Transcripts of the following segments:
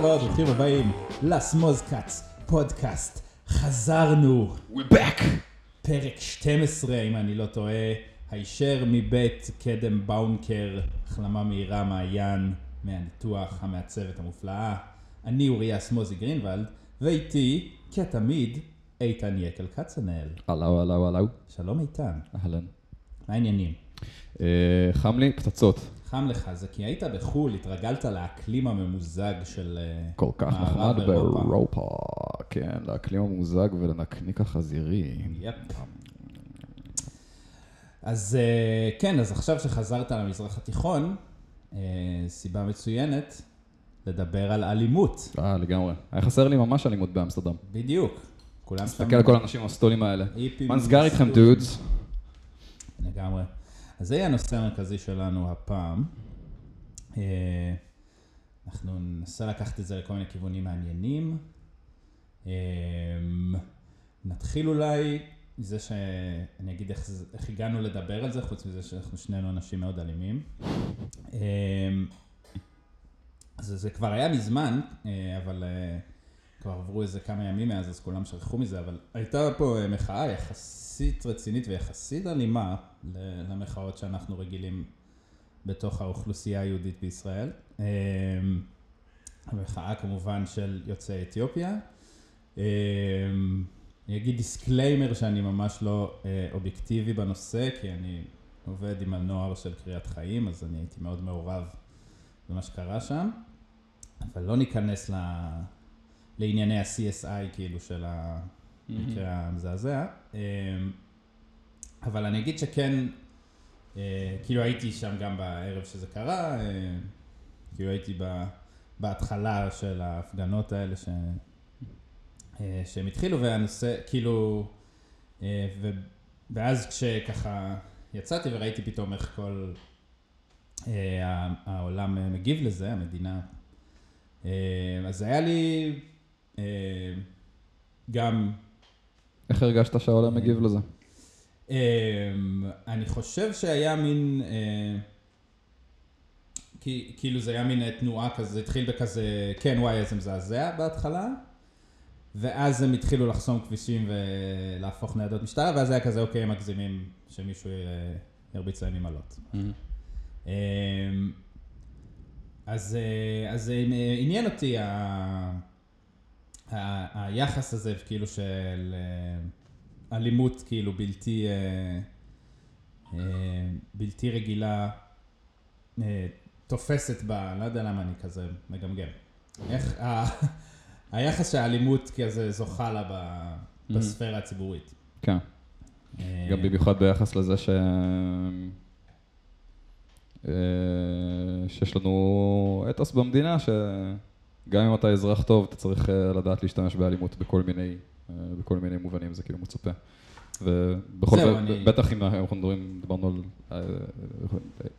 שלום. ברוכים הבאים לסמוזקאץ פודקאסט. חזרנו. We're back! פרק 12, אם אני לא טועה, הישר מבית קדם באונקר, החלמה מהירה מעיין, מהניתוח, המעצבת המופלאה. אני אוריה סמוזי גרינוולד, ואיתי, כתמיד, איתן יקל כצנאל. הלו, הלו, הלו. שלום איתן, אהלן. מה העניינים? אה, חם לי, פצצות. חם לך, זה כי היית בחו"ל, התרגלת לאקלים הממוזג של אה, כל כך נחמד אירופה. באירופה. כן, לאקלים הממוזג ולנקניק החזירי. יפ. אז אה, כן, אז עכשיו שחזרת למזרח התיכון, אה, סיבה מצוינת לדבר על אלימות. אה, לגמרי. היה חסר לי ממש אלימות באמסטרדם. בדיוק. כולם תסתכל על כל האנשים הסטולים האלה. מה נסגר איתכם. דודס? לגמרי. אז זה יהיה הנושא המרכזי שלנו הפעם. אה, אנחנו ננסה לקחת את זה לכל מיני כיוונים מעניינים. אה, נתחיל אולי מזה שאני אגיד איך, איך הגענו לדבר על זה, חוץ מזה שאנחנו שנינו אנשים מאוד אלימים. אה, אז זה כבר היה מזמן, אבל כבר עברו איזה כמה ימים מאז, אז כולם שכחו מזה, אבל הייתה פה אה, מחאה יחסית רצינית ויחסית אלימה למחאות שאנחנו רגילים בתוך האוכלוסייה היהודית בישראל. אה, המחאה כמובן של יוצאי אתיופיה. אה, אני אגיד disclaimer שאני ממש לא אה, אובייקטיבי בנושא, כי אני עובד עם הנוער של קריית חיים, אז אני הייתי מאוד מעורב במה שקרה שם, אבל לא ניכנס ל... לענייני ה-CSI כאילו של המקרה המזעזע. אה, אבל אני אגיד שכן, אה, כאילו הייתי שם גם בערב שזה קרה, אה, כאילו הייתי בהתחלה של ההפגנות האלה ש, אה, שהם התחילו, והנושא, כאילו, ו, ואז כשככה יצאתי וראיתי פתאום איך כל העולם מגיב לזה, המדינה, אז היה לי גם איך הרגשת שהעולם מגיב לזה? אמ, אני חושב שהיה מין, אה, כאילו זה היה מין אה, תנועה כזה, זה התחיל בכזה, כן וואי איזה מזעזע בהתחלה, ואז הם התחילו לחסום כבישים ולהפוך ניידות משטרה, ואז היה כזה אוקיי, הם מגזימים שמישהו אה, ירביץ להם עם אלות. אמ, אז, אה, אז אה, עניין אותי ה, ה, היחס הזה כאילו של אה, אלימות כאילו בלתי, אה, אה, בלתי רגילה אה, תופסת ב... לא יודע למה אני כזה מגמגם. איך ה, היחס שהאלימות כזה זוכה לה ב, בספירה הציבורית. כן. גם במיוחד ביחס לזה ש... שיש לנו אתוס במדינה, שגם אם אתה אזרח טוב, אתה צריך אה, לדעת להשתמש באלימות בכל מיני, אה, בכל מיני מובנים, זה כאילו מצופה. ובכל זאת, אני- בטח אם אנחנו מדברים, דיברנו על אה,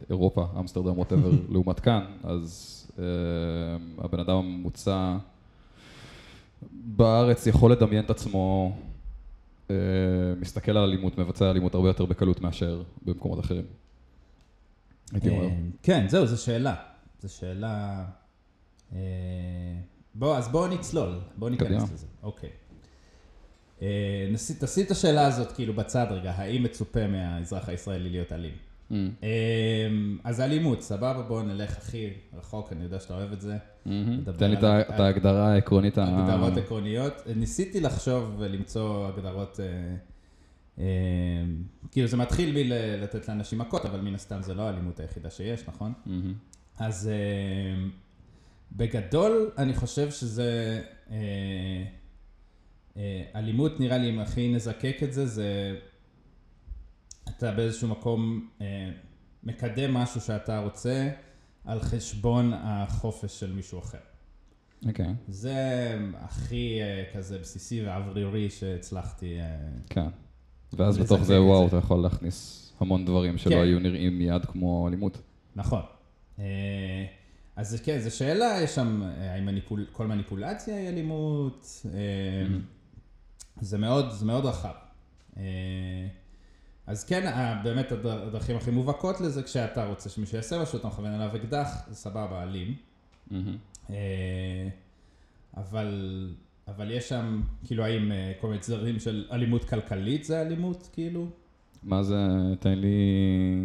אירופה, אמסטרדם, ווטאבר, לעומת כאן, אז אה, הבן אדם הממוצע בארץ יכול לדמיין את עצמו אה, מסתכל על אלימות, מבצע אלימות הרבה יותר בקלות מאשר במקומות אחרים. הייתי אומר. כן, זהו, זו שאלה. זו שאלה... אה, בוא, אז בואו נצלול, בואו ניכנס. לזה. אוקיי. אה, תשים את השאלה הזאת כאילו בצד רגע, האם מצופה מהאזרח הישראלי להיות אלים? Mm, אה, אז אלימות, סבבה, בואו נלך הכי רחוק, אני יודע שאתה אוהב את זה. לדבר תן לי את ההגדרה העקרונית. הגדרות עקרוניות. ניסיתי לחשוב ולמצוא הגדרות, אה, אה, כאילו זה מתחיל מלתת לאנשים מכות, אבל מן הסתם זה לא האלימות היחידה שיש, נכון? מהמם. אז אה, בגדול, אני חושב שזה... אה, אה, אלימות, נראה לי, אם הכי נזקק את זה, זה... אתה באיזשהו מקום אה, מקדם משהו שאתה רוצה על חשבון החופש של מישהו אחר. אוקיי, זה הכי כזה בסיסי ואוורירי שהצלחתי... כן. ואז בתוך זה, את וואו, זה. אתה יכול להכניס המון דברים שלא כן. היו נראים מיד כמו אלימות. נכון. אז כן, זו שאלה, יש שם, אה, האם מניפול, כל מניפולציה היא אלימות? אה, זה מאוד, זה מאוד רחב. אה, אז כן, באמת הדר- הדרכים הכי מובהקות לזה, כשאתה רוצה שמישהו יעשה משהו, אתה מכוון עליו אקדח, זה סבבה, אלים. אה, אבל, אבל יש שם, כאילו, האם כל מיני צדדים של אלימות כלכלית זה אלימות, כאילו? מה זה, תן לי,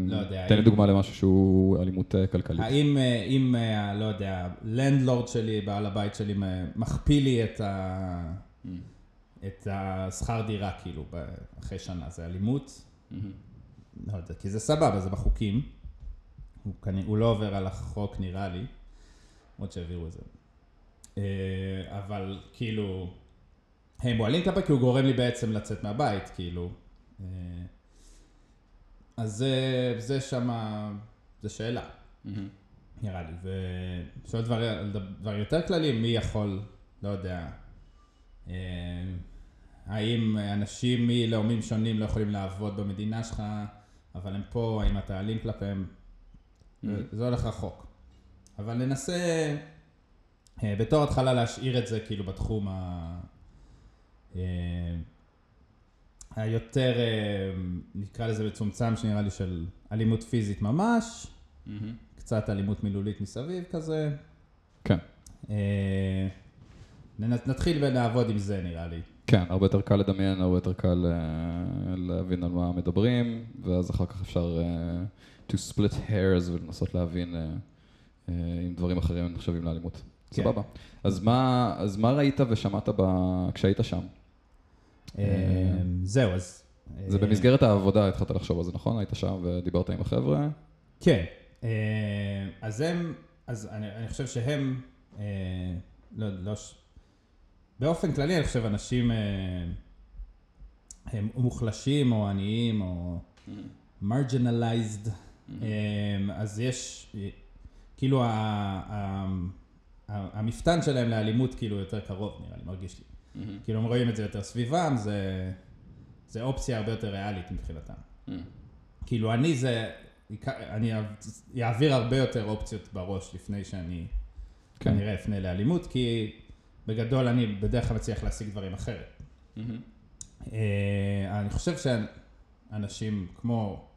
לא יודע, תן לי דוגמה למשהו שהוא אלימות אה, כלכלית. האם, אה, אם, אה, לא יודע, לנדלורד שלי, בעל הבית שלי, מכפיל לי את, ה, Mm. את השכר דירה, כאילו, אחרי שנה, זה אלימות? מהמם. לא יודע, כי זה סבבה, זה בחוקים. הוא, כנ... הוא לא עובר על החוק, נראה לי, למרות שהעבירו את זה. אבל כאילו, הם מועלים כלפי כי הוא גורם לי בעצם לצאת מהבית, כאילו. אה, אז זה, זה שמה, זה שאלה. נראה לי. ושואל דברים דבר יותר כלליים, מי יכול, לא יודע, אה, האם אנשים מלאומים שונים לא יכולים לעבוד במדינה שלך, אבל הם פה, האם אתה אלים כלפיהם? זה הולך רחוק. אבל ננסה אה, בתור התחלה להשאיר את זה כאילו בתחום ה... היותר, אה, נקרא לזה מצומצם, שנראה לי של אלימות פיזית ממש. קצת אלימות מילולית מסביב כזה. כן. אה, נתחיל ונעבוד עם זה נראה לי. כן, הרבה יותר קל לדמיין, הרבה יותר קל אה, להבין על מה מדברים, ואז אחר כך אפשר to split hairs ולנסות להבין אם דברים אחרים נחשבים לאלימות. כן. סבבה. אז מה, אז מה ראית ושמעת ב... כשהיית שם? אה, זהו, אז... זה אה, במסגרת העבודה התחלת לחשוב על זה, נכון? היית שם ודיברת עם החבר'ה? כן. אה, אז הם, אז אני, אני חושב שהם, לא, לא, באופן כללי אני חושב אנשים הם מוחלשים או עניים או marginalized, אה, אז יש, כאילו ה, ה, ה, המפתן שלהם לאלימות כאילו יותר קרוב נראה לי, מרגיש לי. כאילו הם רואים את זה יותר סביבם, זה, זה אופציה הרבה יותר ריאלית מבחינתם. כאילו אני זה, אני אעביר הרבה יותר אופציות בראש לפני שאני כן. כנראה אפנה לאלימות, כי בגדול אני בדרך כלל מצליח להשיג דברים אחרת. אה, אני חושב שאנשים כמו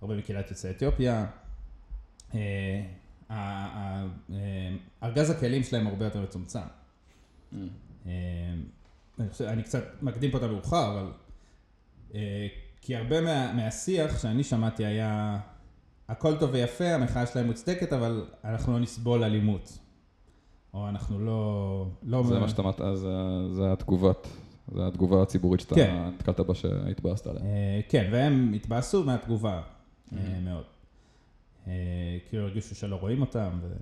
הרבה מקהילת יוצאי אתיופיה, אה, אה, ארגז הכלים שלהם הרבה יותר מצומצם. אה, אני, חושב, אני קצת מקדים פה את המאוחר, אבל... אה, כי הרבה מה, מהשיח שאני שמעתי היה, הכל טוב ויפה, המחאה שלהם מוצדקת, אבל אנחנו לא נסבול אלימות. או אנחנו לא... לא זה מה שאתה אמרת, אז זה- זה התגובת, זה התגובה הציבורית שאתה כן. נתקלת בה שהתבאסת עליה. אה, כן, והם התבאסו מהתגובה אה, מאוד. אה, כאילו הרגישו שלא רואים אותם. ו...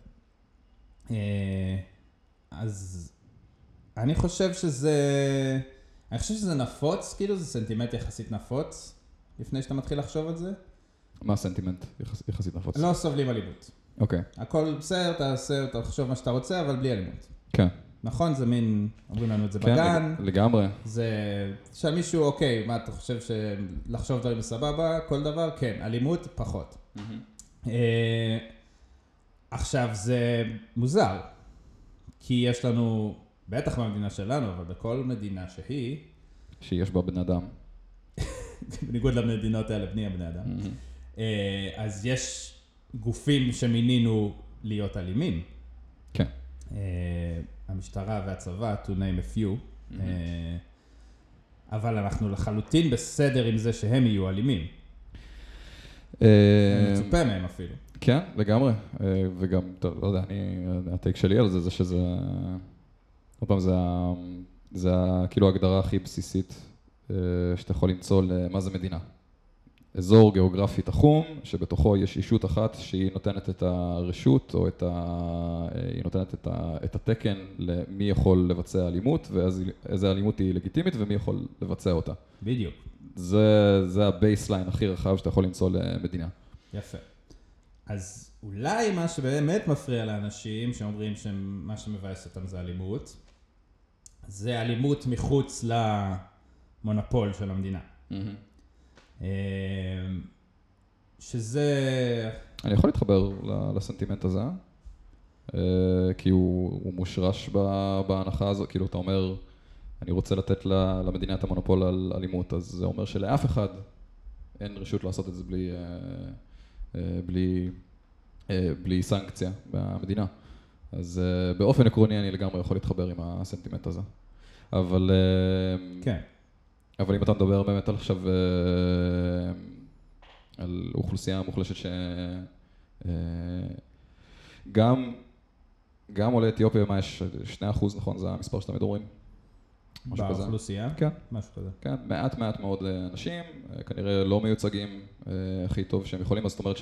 אה, אז אני חושב שזה... אני חושב שזה נפוץ, כאילו זה סנטימנט יחסית נפוץ, לפני שאתה מתחיל לחשוב על זה. מה הסנטימנט יחס- יחסית נפוץ? לא סובלים אלימות. אוקיי, הכל בסדר, תעשה, תחשוב מה שאתה רוצה, אבל בלי אלימות. כן. נכון? זה מין, אומרים לנו את זה כן, בגן. לג- לגמרי. זה, תשאל מישהו, אוקיי, מה אתה חושב שלחשוב דברים בסבבה, כל דבר? כן, אלימות, פחות. אה, עכשיו, זה מוזר, כי יש לנו, בטח במדינה שלנו, אבל בכל מדינה שהיא, שיש בה בן אדם. בניגוד למדינות האלה, בני הבני אדם, אה, אז יש גופים שמינינו להיות אלימים. כן. אה, המשטרה והצבא, to name a few, אה, אבל אנחנו לחלוטין בסדר עם זה שהם יהיו אלימים. מצופה מהם אפילו. כן, לגמרי. וגם, טוב, לא יודע, אני, הטייק שלי על זה, זה שזה, עוד פעם, זה, זה כאילו ההגדרה הכי בסיסית אה, שאתה יכול למצוא למה זה מדינה. אזור גיאוגרפי תחום, שבתוכו יש אישות אחת שהיא נותנת את הרשות, או את ה... היא נותנת את, ה... את התקן למי יכול לבצע אלימות, ואיזה אלימות היא לגיטימית ומי יכול לבצע אותה. בדיוק. זה, זה ה baseline הכי רחב שאתה יכול למצוא למדינה. יפה. אז אולי מה שבאמת מפריע לאנשים, שאומרים שמה שמבאס אותם זה אלימות, זה אלימות מחוץ למונופול של המדינה. אה, שזה... אני יכול להתחבר ל- לסנטימנט הזה, אה, כי הוא, הוא מושרש ב- בהנחה הזו, כאילו אתה אומר, אני רוצה לתת ל- למדינה את המונופול על אלימות, אז זה אומר שלאף אחד אין רשות לעשות את זה בלי, אה, אה, בלי, בלי סנקציה מהמדינה. אז באופן עקרוני אני לגמרי יכול להתחבר עם הסנטימנט הזה. אבל, אה, כן. אבל אם אתה מדבר באמת על עכשיו, אה, על אוכלוסייה מוחלשת ש... אה, גם, גם עולי אתיופיה, מה יש? 2 אחוז, נכון? זה המספר? משהו כזה. באוכלוסייה? כן. משהו כזה. כן, מעט מעט מאוד אנשים, אה, כנראה לא מיוצגים הכי טוב שהם יכולים, אז זאת אומרת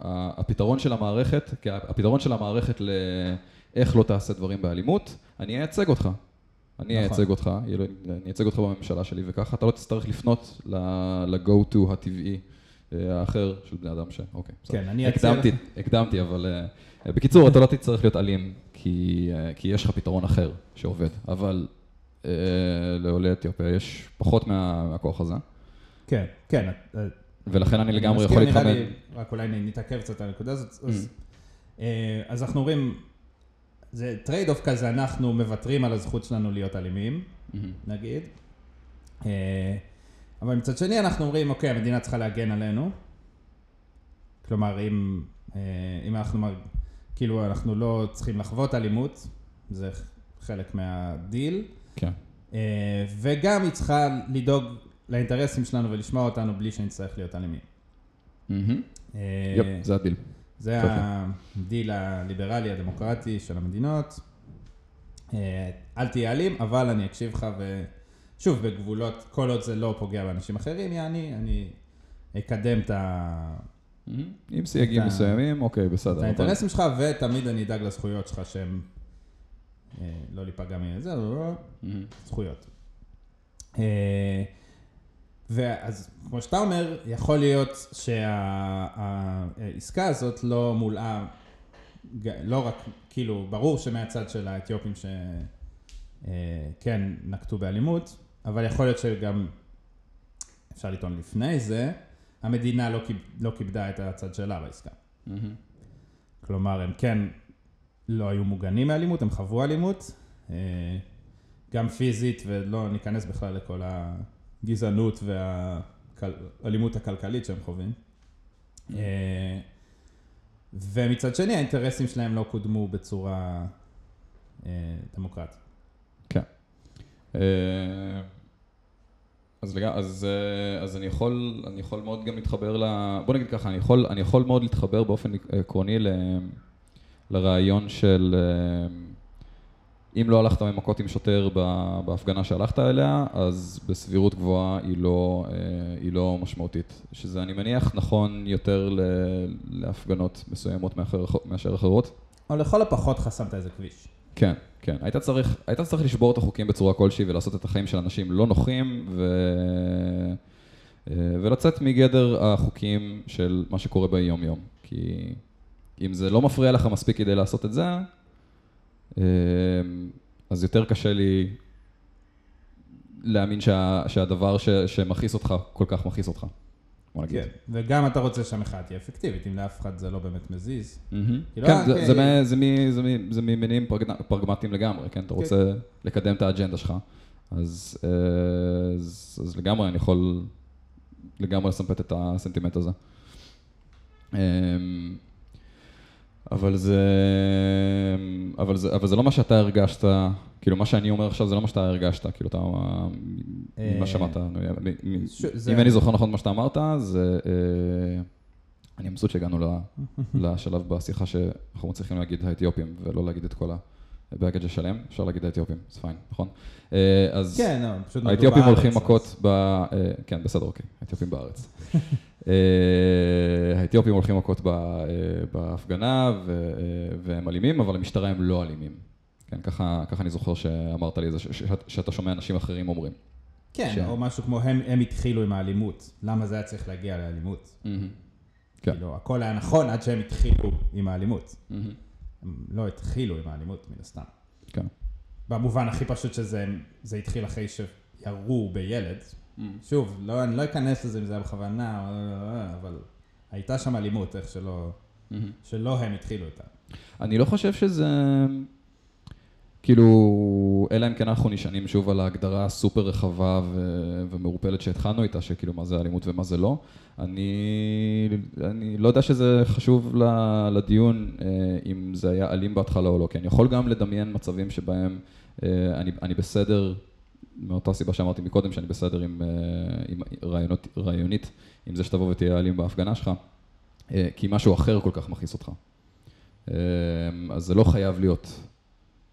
שהפתרון של המערכת, כי הפתרון של המערכת לאיך לא תעשה דברים באלימות, אני אייצג אותך. אני נכון. אייצג אותך, אני אייצג אותך בממשלה שלי, וככה אתה לא תצטרך לפנות ל- ל-go to הטבעי אה, האחר של בני אדם ש... אוקיי, בסדר. כן, אני אציע הקדמתי, הקדמתי, אבל אה, בקיצור, אתה לא תצטרך להיות אלים, כי, אה, כי יש לך פתרון אחר שעובד, אבל אה, לעולי אתיופיה יש פחות מה, מהכוח הזה, כן, כן. אה, ולכן אני לגמרי מסכים, יכול להתחמם. רק אולי נתעכב קצת על הנקודה הזאת. Mm. אז, אה, אז אנחנו אומרים, זה trade off כזה, אנחנו מוותרים על הזכות שלנו להיות אלימים, מהמם. נגיד. אה, אבל מצד שני אנחנו אומרים, אוקיי, המדינה צריכה להגן עלינו. כלומר, אם, אה, אם אנחנו, כאילו, אנחנו לא צריכים לחוות אלימות, זה חלק מהדיל. כן, אה, וגם היא צריכה לדאוג לאינטרסים שלנו ולשמוע אותנו בלי שנצטרך להיות אלימים. אה, yep, זה הדיל. זה יופי. הדיל הליברלי הדמוקרטי של המדינות. אה, אל תהיה אלים, אבל אני אקשיב לך ושוב, בגבולות, כל עוד זה לא פוגע באנשים אחרים, יעני, אני אקדם את ה-. עם סייגים מסוימים, אוקיי, בסדר. את אבל- האינטרסים שלך, ותמיד אני אדאג לזכויות שלך שהם אה, לא להיפגע מזה, לא. זכויות. אה, ואז, כמו שאתה אומר, יכול להיות שהעסקה הזאת לא מולאה, לא רק, כאילו, ברור שמהצד של האתיופים שכן נקטו באלימות, אבל יכול להיות שגם, אפשר לטעון לפני זה, המדינה לא, כיב, לא כיבדה את הצד שלה בעסקה. מהמם. כלומר, הם כן לא היו מוגנים מאלימות, הם חוו אלימות, אה, גם פיזית, ולא ניכנס בכלל לכל הגזענות והאלימות הכלכלית שהם חווים. אה, ומצד שני, האינטרסים שלהם לא קודמו בצורה אה, דמוקרטית. אה, אז, לג... אז, אז אני, יכול, אני יכול מאוד גם להתחבר ל... בוא נגיד ככה, אני יכול, אני יכול מאוד להתחבר באופן עקרוני ל... לרעיון של אם לא הלכת ממכות עם שוטר בהפגנה שהלכת אליה, אז בסבירות גבוהה היא לא, אה, היא לא משמעותית. שזה, אני מניח, נכון יותר. להפגנות מסוימות מאחר... מאשר אחרות. או לכל הפחות חסמת איזה כביש. כן, כן. היית צריך, היית צריך לשבור את החוקים בצורה כלשהי ולעשות את החיים של אנשים לא נוחים ו... אה, ולצאת מגדר החוקים של מה שקורה ביום-יום. כי אם זה לא מפריע לך מספיק כדי לעשות את זה, אז יותר קשה לי להאמין שה, שהדבר ש, שמכעיס אותך כל כך מכעיס אותך. בוא נגיד. כן. וגם אתה רוצה שהמחאה תהיה אפקטיבית, אם לאף אחד זה לא באמת מזיז. כאילו, כן, אה, זה- כן. זה מ- זה מ- זה מ- זה ממניעים פרגנ- פרגמטיים לגמרי, כן? אתה רוצה לקדם את האג'נדה שלך, אז אה, אז- אז לגמרי אני יכול לגמרי לסמפת את הסנטימנט הזה. אבל זה, אבל זה, אבל זה לא מה שאתה הרגשת, כאילו מה שאני אומר עכשיו זה לא מה שאתה הרגשת, כאילו אתה, אה, ממה שמעת, אם אני זוכר נכון מה שאתה אמרת, זה, אה, אני מבסוט שהגענו לשלב בשיחה שאנחנו מצליחים להגיד האתיופים ולא להגיד את כל הבאגג' השלם, אפשר להגיד האתיופים, זה פיין, נכון? אה, אז כן, לא, פשוט האתיופים הולכים מכות ב... אה, כן, בסדר, אוקיי, האתיופים בארץ. אה, האתיופים הולכים מכות בהפגנה והם אלימים, אבל המשטרה הם לא אלימים. כן, ככה ככה אני זוכר שאמרת לי את זה, שאתה שומע אנשים אחרים אומרים. כן, ש- או משהו כמו הם, הם התחילו עם האלימות. למה זה היה צריך להגיע לאלימות? כן. כאילו, הכל היה נכון עד שהם התחילו עם האלימות. מהמם. לא התחילו עם האלימות, מן הסתם. כן. במובן הכי פשוט שזה זה התחיל אחרי שירו בילד. מהמם. שוב, לא, אני לא אכנס לזה אם זה היה בכוונה, או- אבל הייתה שם אלימות, איך שלא, מהמם. שלא הם התחילו איתה. אני לא חושב שזה... כאילו, אלא אם כן אנחנו נשענים שוב על ההגדרה הסופר רחבה ו- ומעורפלת שהתחלנו איתה, שכאילו מה זה אלימות ומה זה לא. אני, אני לא יודע שזה חשוב לדיון אה, אם זה היה אלים בהתחלה או לא, כי אני יכול גם לדמיין מצבים שבהם אה, אני, אני בסדר, מאותה סיבה שאמרתי מקודם, שאני בסדר עם, אה, עם רעיונות, רעיונית, עם זה שתבוא ותהיה אלים בהפגנה שלך, כי משהו אחר כל כך מכעיס אותך. אז זה לא חייב להיות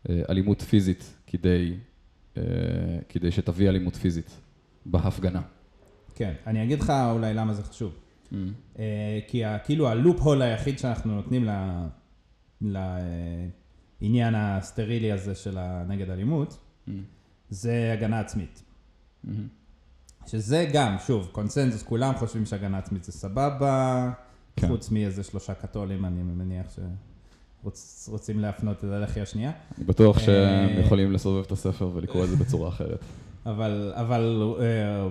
אלימות פיזית כדי, אה, כדי שתביא אלימות פיזית בהפגנה. כן, אני אגיד לך אולי למה זה חשוב. אה, כי כאילו הלופ הול היחיד שאנחנו נותנים לעניין הסטרילי הזה של הנגד אלימות, זה הגנה עצמית. שזה גם, שוב, קונסנזוס, כולם חושבים שהגנה עצמית זה סבבה, כן. חוץ מאיזה שלושה קתולים, אני מניח שרוצים להפנות את הלחי השנייה. אני בטוח שהם אה, יכולים לסובב את הספר ולקרוא את זה בצורה אחרת. אבל, אבל אה,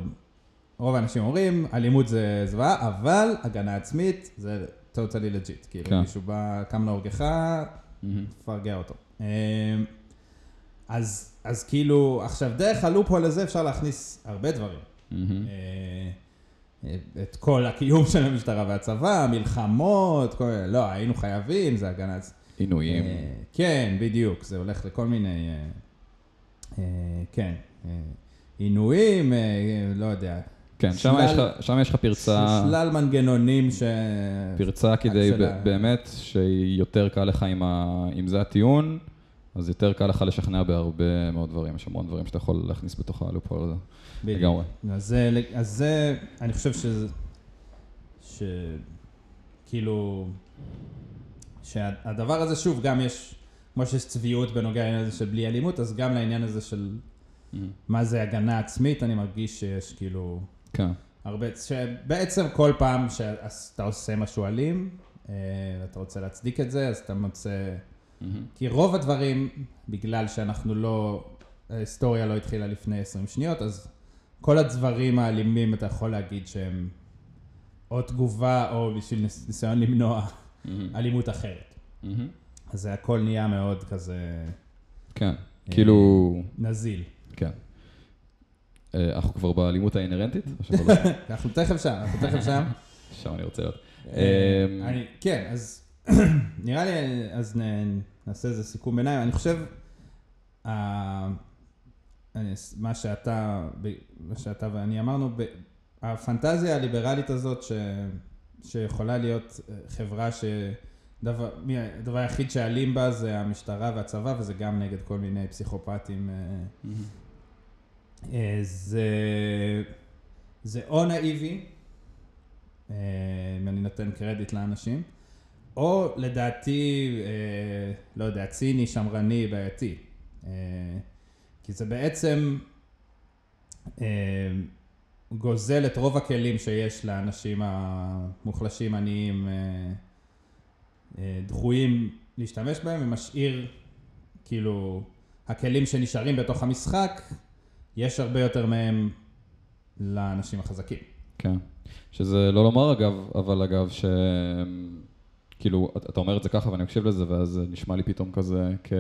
רוב האנשים אומרים, אלימות זה זוועה, אבל הגנה עצמית זה totally legit. כאילו, כן. מישהו בא, קם להורגך, תפרגע אותו. אה, אז, אז כאילו, עכשיו, דרך הלופ-הול הזה אפשר להכניס הרבה דברים. את כל הקיום של המשטרה והצבא, מלחמות, כל... לא, היינו חייבים, זה הגנה עצמית. עינויים. אה, כן, בדיוק, זה הולך לכל מיני, אה, אה, כן, עינויים, לא יודע. כן, שם יש לך- שם יש לך פרצה, שלל מנגנונים ש... פרצה כדי באמת שיותר קל לך עם ה- אם זה הטיעון, אז יותר קל לך לשכנע בהרבה מאוד דברים, יש המון דברים שאתה יכול להכניס בתוך הלופול הזה. לגמרי. אז זה, אז זה, אני חושב שזה, שכאילו, שהדבר הזה, שוב, גם יש, כמו שיש צביעות בנוגע לעניין הזה של בלי אלימות, אז גם לעניין הזה של מה זה הגנה עצמית, אני מרגיש שיש כאילו כן, הרבה, שבעצם כל פעם שאתה עושה משהו אלים, אה, ואתה רוצה להצדיק את זה, אז אתה מוצא... כי רוב הדברים, בגלל שאנחנו לא, ההיסטוריה לא התחילה לפני 20 שניות, אז כל הדברים האלימים אתה יכול להגיד שהם או תגובה או בשביל ניס- ניסיון למנוע אלימות אחרת. אז הכל נהיה מאוד כזה כן, כאילו, נזיל. כן. אה, אנחנו כבר באלימות האינהרנטית? שאתה לא? אנחנו תכף שם, אנחנו תכף שם. שם אני רוצה להיות. אה, אמ, אני- כן, אז נראה לי, אז נעשה איזה סיכום ביניים. אני חושב, מה שאתה, מה שאתה ואני אמרנו, ב- הפנטזיה הליברלית הזאת, ש- שיכולה להיות אה, חברה מי- הדבר היחיד שאלים בה זה המשטרה והצבא, וזה גם נגד כל מיני פסיכופטים. אה, אה, זה, זה או נאיבי, אם אני נותן קרדיט לאנשים, או לדעתי, לא יודע, ציני, שמרני, בעייתי. כי זה בעצם גוזל את רוב הכלים שיש לאנשים המוחלשים, עניים, אה, אה, דחויים להשתמש בהם, ומשאיר, כאילו, הכלים שנשארים בתוך המשחק, יש הרבה יותר מהם לאנשים החזקים. כן. שזה לא לומר אגב, אבל אגב, ש... כאילו, אתה אומר את זה ככה ואני מקשיב לזה, ואז נשמע לי פתאום כזה כ...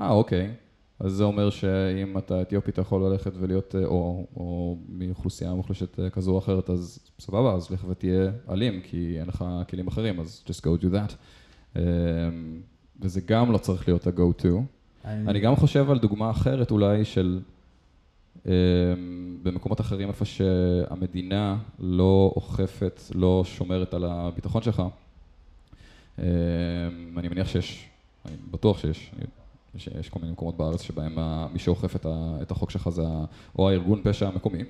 אה, אוקיי. אז זה אומר שאם אתה אתיופי, אתה יכול ללכת ולהיות, אה, או, או מאוכלוסייה מוחלשת אה, כזו או אחרת, אז סבבה, אז לך ותהיה אלים, כי אין לך כלים אחרים, אז just go do that. אה, וזה גם לא צריך להיות ה-go to. אני גם חושב על דוגמה אחרת אולי של במקומות אחרים איפה שהמדינה לא אוכפת, לא שומרת על הביטחון שלך. אני מניח שיש, אני בטוח שיש, יש, יש כל מיני מקומות בארץ שבהם מי שאוכף את, ה, את החוק שלך זה או הארגון פשע המקומי,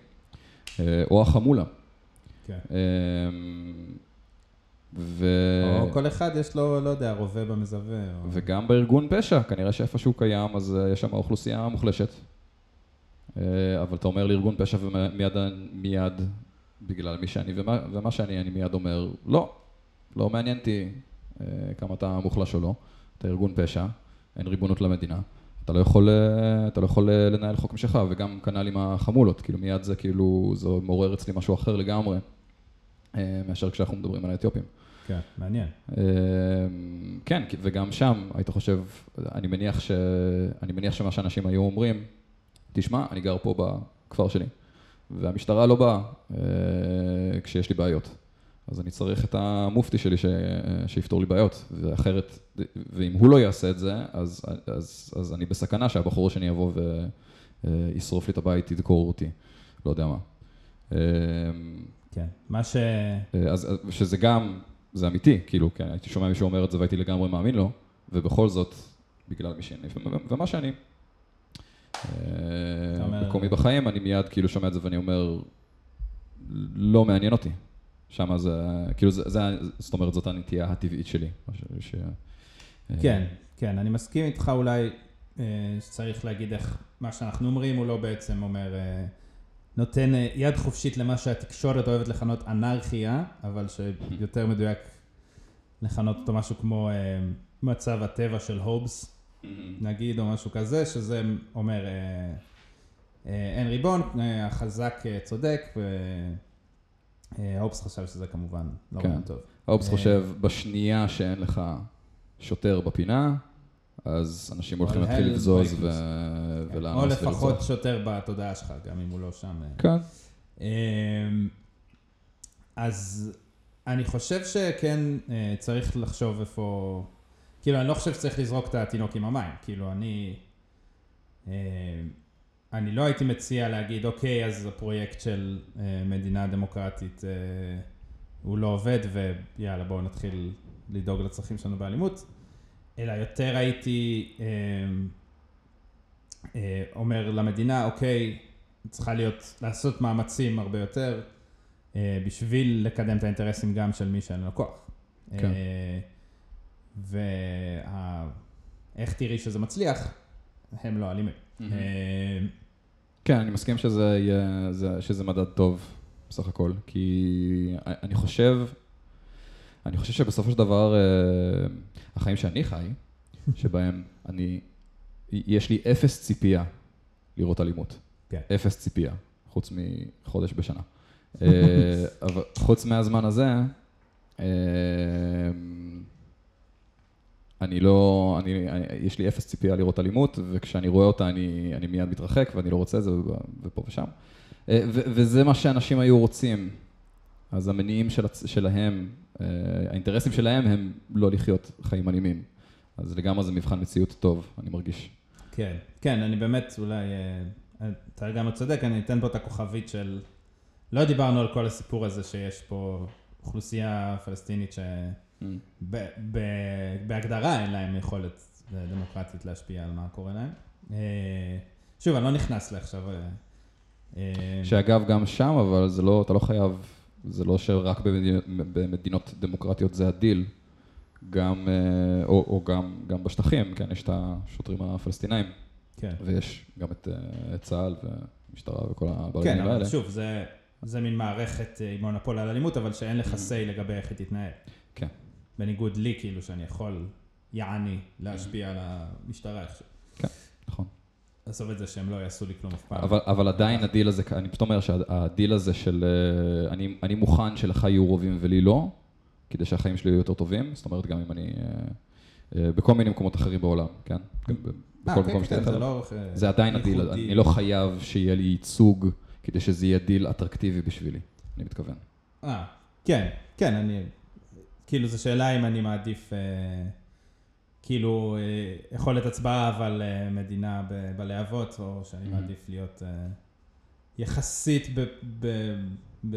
אה, או החמולה. כן. אה, ו... או כל אחד יש לו, לא יודע, רובה במזווה. או... וגם בארגון פשע, כנראה שאיפשהו קיים, אז אה, יש שם אוכלוסייה מוחלשת. אה, אבל אתה אומר לארגון פשע ומיד, מיד, בגלל מי שאני ומה, ומה שאני, אני מיד אומר, לא, לא מעניין אותי כמה אתה מוחלש או לא, אתה ארגון פשע, אין ריבונות למדינה, אתה לא יכול, אה, אתה לא יכול אה, לנהל חוק משלך, וגם כנ"ל עם החמולות, כאילו מיד זה כאילו, זה מעורר אצלי משהו אחר לגמרי, אה, מאשר כשאנחנו מדברים על האתיופים. כן, מעניין. כן, וגם שם היית חושב, אני מניח, ש... אני מניח שמה שאנשים היו אומרים, תשמע, אני גר פה בכפר שלי, והמשטרה לא באה אה, כשיש לי בעיות. אז אני צריך את המופתי שלי ש... שיפתור לי בעיות, ואחרת, ואם הוא לא יעשה את זה, אז, אז, אז אני בסכנה שהבחור השני יבוא וישרוף לי את הבית, ידקור אותי, לא יודע מה. אה, כן. מה ש... אז אז- שזה גם, זה אמיתי, כאילו, כן, הייתי שומע מישהו אומר את זה והייתי לגמרי מאמין לו, ובכל זאת, בגלל מי שאני, ומה שאני. אה, אומר- מקומי בחיים, אני מיד כאילו שומע את זה ואני אומר, לא מעניין אותי. שמה זה, כאילו, זה, זה, זאת אומרת, זאת הנטייה הטבעית שלי. ש- אה, כן, כן, אני מסכים איתך אולי אה, שצריך להגיד איך מה שאנחנו אומרים הוא לא בעצם אומר, אה, נותן יד חופשית למה שהתקשורת אוהבת לכנות אנרכיה, אבל שיותר מדויק לכנות אותו משהו כמו מצב הטבע של הובס, נגיד, או משהו כזה, שזה אומר אין ריבון, החזק צודק, והובס חשב שזה כמובן לא כן. טוב. האובס אה, חושב, בשנייה שאין לך שוטר בפינה, אז אנשים הולכים להתחיל לבזוז ו- כן. או ולאנוס לפחות. שוטר בתודעה שלך, גם אם הוא לא שם. אה. כן. אמ, אז אני חושב שכן אה, צריך לחשוב איפה... כאילו, אני לא חושב שצריך לזרוק את התינוק עם המים. כאילו, אני... אה, אני לא הייתי מציע להגיד, אוקיי, אז הפרויקט של אה, מדינה דמוקרטית אה, הוא לא עובד, ויאללה, בואו נתחיל לדאוג לצרכים שלנו באלימות, אלא יותר הייתי אה, אה, אומר למדינה, אוקיי, צריכה להיות, לעשות מאמצים הרבה יותר אה, בשביל לקדם את האינטרסים גם של מי שאין לו כוח. כן. ואיך תראי שזה מצליח, הם לא אלימים. אה, כן, אני מסכים שזה, יהיה, זה, שזה מדד טוב בסך הכל, כי אני חושב, אני חושב שבסופו של דבר, אה, החיים שאני חי, שבהם אני, יש לי אפס ציפייה לראות אלימות. כן. אפס ציפייה, חוץ מחודש בשנה. אה, אבל חוץ מהזמן הזה, אה, אני לא, אני, יש לי אפס ציפייה לראות אלימות, וכשאני רואה אותה אני, אני מיד מתרחק ואני לא רוצה את זה ופה ושם. אה, ו, וזה מה שאנשים היו רוצים. אז המניעים של, שלהם, אה, האינטרסים שלהם הם לא לחיות חיים אלימים. אז לגמרי זה מבחן מציאות טוב, אני מרגיש. כן, כן, אני באמת, אולי, אה, אתה לגמרי צודק, אני אתן פה את הכוכבית של, לא דיברנו על כל הסיפור הזה שיש פה אוכלוסייה פלסטינית שבהגדרה אין להם יכולת אה, דמוקרטית להשפיע על מה קורה להם. אה, שוב, אני לא נכנס לעכשיו... אה, שאגב, גם שם, אבל זה לא, אתה לא חייב, זה לא שרק במדינות, במדינות דמוקרטיות זה הדיל, גם, או, או גם, גם בשטחים, כן, יש את השוטרים הפלסטינאים, כן. ויש גם את, את צה"ל והמשטרה וכל כן, הברגנים אבל האלה. שוב, זה, זה מין מערכת עם מונופול על אלימות, אבל שאין לך Mhm. say לגבי איך היא תתנהל. כן. בניגוד לי, כאילו, שאני יכול, יעני, להשפיע על המשטרה איכשהו. נכון. עזוב את זה שהם לא יעשו לי כלום אף פעם. אבל, אבל עדיין הדיל הזה, אני פשוט אומר שהדיל הזה של אה, אני, אני מוכן שלך יהיו רובים ולי לא, כדי שהחיים שלי יהיו יותר טובים, זאת אומרת גם אם אני, אה, אה, בכל מיני מקומות אחרים בעולם, כן? בכל כן, מקום כן, שאתה יכול. לא... אה, זה עדיין הדיל. אני לא חייב שיהיה לי ייצוג כדי שזה יהיה דיל אטרקטיבי בשבילי, אני מתכוון. אה, כן, כן, אני... כאילו, זו שאלה אם אני מעדיף, אה, כאילו, אה, יכולת הצבעה, אבל אה, מדינה ב- בלהבות, או שאני Mhm. מעדיף להיות אה, יחסית ב... ב... ב...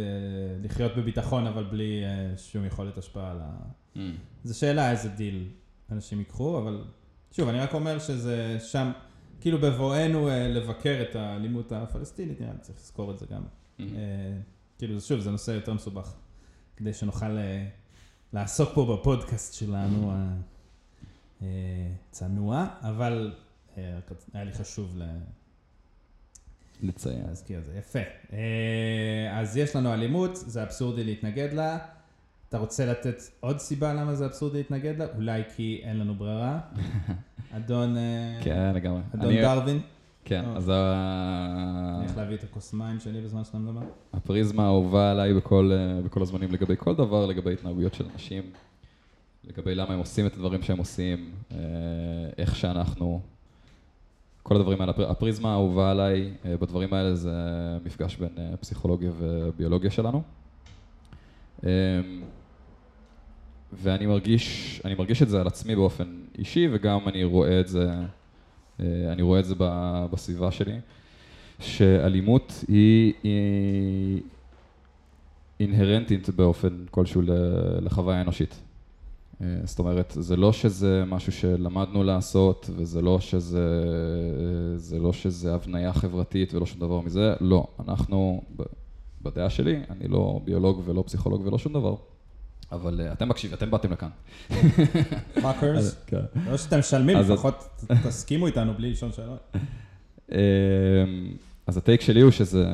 לחיות בביטחון, אבל בלי אה, שום יכולת השפעה על ה... זו שאלה איזה דיל אנשים ייקחו, אבל שוב, אני רק אומר שזה שם, כאילו בבואנו אה, לבקר את האלימות הפלסטינית, נראה לי צריך לזכור את זה גם. אה, כאילו, שוב, זה נושא יותר מסובך, כדי שנוכל אה, לעסוק פה בפודקאסט שלנו הצנוע, אבל אה, היה לי חשוב ל- לציין. להזכיר את זה. יפה. אה, אז יש לנו אלימות, זה אבסורדי להתנגד לה. אתה רוצה לתת עוד סיבה למה זה אבסורדי להתנגד לה? אולי כי אין לנו ברירה? אדון, אה, כן, לגמרי. אדון דרווין? כן, טוב. אז ה- אני הולך להביא את הכוס מים שלי בזמן שאתה מדבר. הפריזמה האהובה עליי בכל, אה, בכל הזמנים לגבי כל דבר, לגבי התנהגויות של אנשים, לגבי למה הם עושים את הדברים שהם עושים, אה, איך שאנחנו, כל הדברים האלה. הפר- הפריזמה האהובה עליי אה, בדברים האלה זה מפגש בין אה, פסיכולוגיה וביולוגיה שלנו. אה, ואני מרגיש, אני מרגיש את זה על עצמי באופן אישי, וגם אני רואה את זה, אה, אני רואה את זה בסביבה שלי. שאלימות היא, אינהרנטית באופן כלשהו לחוויה אנושית. אה, זאת אומרת, זה לא שזה משהו שלמדנו לעשות, וזה לא שזה, זה לא שזה הבניה חברתית ולא שום דבר מזה, לא. אנחנו, בדעה שלי, אני לא ביולוג ולא פסיכולוג ולא שום דבר, אבל אה, אתם מקשיבים, אתם באתם לכאן. fuckers. כן. לא שאתם משלמים, לפחות תסכימו איתנו בלי לשאול שאלות. אמ, אז ה take שלי הוא שזה,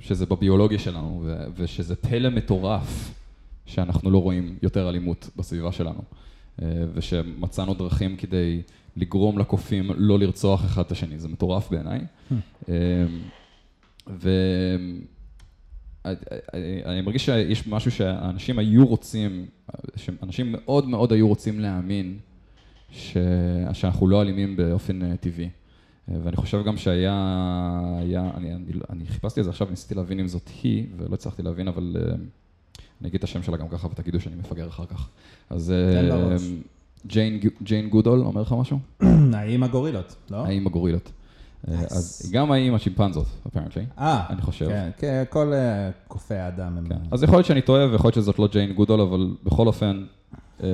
שזה בביולוגיה שלנו, ו- ושזה פלא מטורף שאנחנו לא רואים יותר אלימות בסביבה שלנו, אה, ושמצאנו דרכים כדי לגרום לקופים לא לרצוח אחד את השני, זה מטורף בעיניי. אמ, ואני מרגיש שיש משהו שהאנשים היו רוצים, שאנשים מאוד מאוד היו רוצים להאמין ש... שאנחנו לא אלימים באופן אה, טבעי. ואני חושב גם שהיה, היה, אני, אני, אני חיפשתי את זה עכשיו, ניסיתי להבין אם זאת היא, ולא הצלחתי להבין, אבל אה, אני אגיד את השם שלה גם ככה ותגידו שאני מפגר אחר כך. אז אה, ג'יין גודול, אומר לך משהו? האם הגורילות, לא? האם הגורילות. אז היא גם האם השימפנזות, אפרנטלי. אה, אני חושב. כן, כן, כל אה, קופי האדם הם... כן. אז יכול להיות שאני טועה ויכול להיות שזאת לא ג'יין גודול, אבל בכל אופן, אה,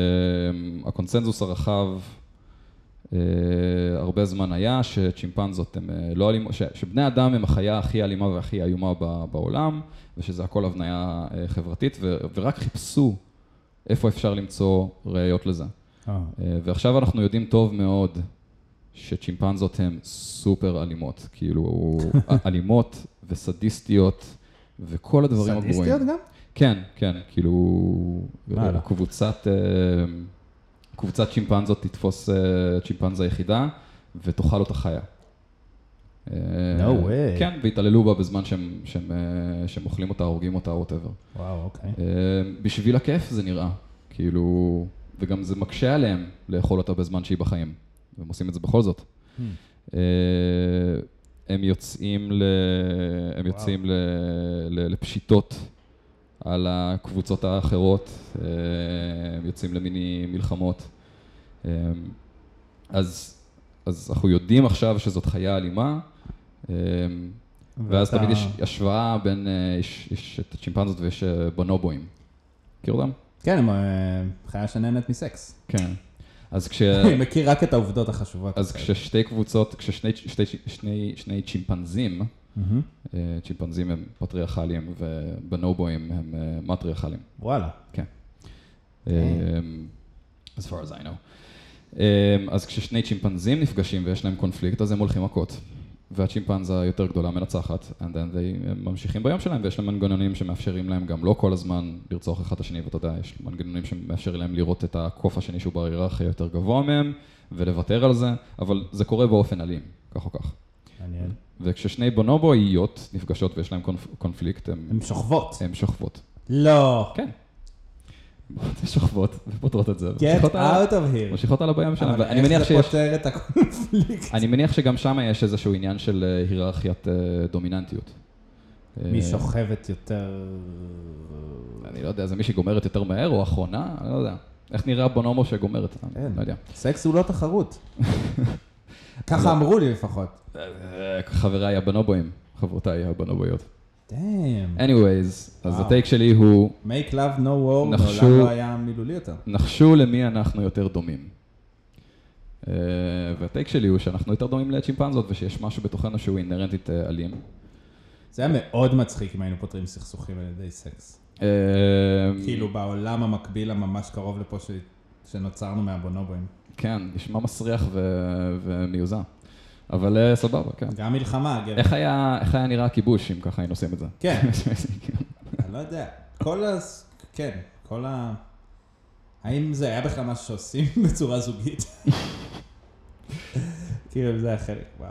הקונסנזוס הרחב הרבה זמן היה שצ'ימפנזות הם לא אלימות, שבני אדם הם החיה הכי אלימה והכי איומה בעולם, ושזה הכל הבניה חברתית, ורק חיפשו איפה אפשר למצוא ראיות לזה. ועכשיו אנחנו יודעים טוב מאוד שצ'ימפנזות הן סופר אלימות, כאילו אלימות וסדיסטיות וכל הדברים הגרועים. סדיסטיות גם? כן, כן, כאילו. קבוצת, אה, קבוצת צ'ימפנזות תתפוס אה, צ'ימפנזה יחידה ותאכל אותה חיה. אה, No way. כן, והתעללו בה בזמן שהם, שהם, שהם אוכלים אותה, הורגים אותה, ווטאבר. וואו, אוקיי. בשביל הכיף זה נראה, כאילו, וגם זה מקשה עליהם לאכול אותה בזמן שהיא בחיים, והם עושים את זה בכל זאת. Hmm. הם יוצאים, ל... הם יוצאים ל... ל... לפשיטות על הקבוצות האחרות, אה, הם יוצאים למיני מלחמות. אה, אז, אז אנחנו יודעים עכשיו שזאת חיה אלימה, ואז ואתה- תמיד יש השוואה בין, יש, יש את הצ'ימפנזות ויש בונובואים. מכיר אותם? כן, הם חיה שנהנית מסקס. כן. אז כש... אני מכיר רק את העובדות החשובות. אז כששתי קבוצות, כששני צ'ימפנזים. אה, צ'ימפנזים הם פטריארכליים ובנובואים הם אה, מטריארכליים. וואלה. אה, as far as I know. אה, אז כששני צ'ימפנזים נפגשים ויש להם קונפליקט, אז הם הולכים מכות. והצ'ימפנזה היותר גדולה מנצחת, and then they ממשיכים ביום שלהם, ויש להם מנגנונים שמאפשרים להם גם לא כל הזמן לרצוח אחד את השני, ואתה יודע, יש מנגנונים שמאפשרים להם לראות את הקוף השני שהוא בהיררכיה יותר גבוה מהם, ולוותר על זה, אבל זה קורה באופן אלים, כך או כך. מעניין. וכששני בונובואיות נפגשות ויש להם קונפ, קונפליקט, הן הן שוכבות. הן שוכבות. לא. כן. שוכבות ופותרות את זה. Get out of here. ממשיכות הלאה בים שלהם, אבל איך זה. פותר את הקונפליקט? אני מניח שגם שם יש איזשהו עניין של אה, היררכיית אה, דומיננטיות. מי אה, שוכבת יותר... אני לא יודע, זה מי שגומרת יותר מהר או אחרונה? אני לא יודע. איך נראה הבונומו שגומרת? אין. לא יודע. סקס הוא לא תחרות. ככה אמרו לי לפחות. חבריי הבונובואים, חברותיי הבונובויות. דאם. anyways, אז. הטייק שלי הוא, make love no war, נחשו- מעולם לא היה מילולי יותר. נחשו למי אנחנו יותר דומים. אה, והטייק שלי הוא שאנחנו יותר דומים לצ'ימפנזות ושיש משהו בתוכנו שהוא אינהרנטית אה, אלים. זה היה מאוד מצחיק אם היינו פותרים סכסוכים על ידי סקס. אה, כאילו בעולם המקביל הממש קרוב לפה ש- שנוצרנו מהבונובואים. כן, נשמע מסריח ו- ומיוזע. אבל אה, סבבה, כן. גם מלחמה, גבר. איך היה, איך היה נראה הכיבוש אם ככה היינו עושים את זה? כן, אני לא יודע. כל ה... כן, כל ה... האם זה היה בכלל משהו שעושים בצורה זוגית? כאילו, זה היה חלק, וואו.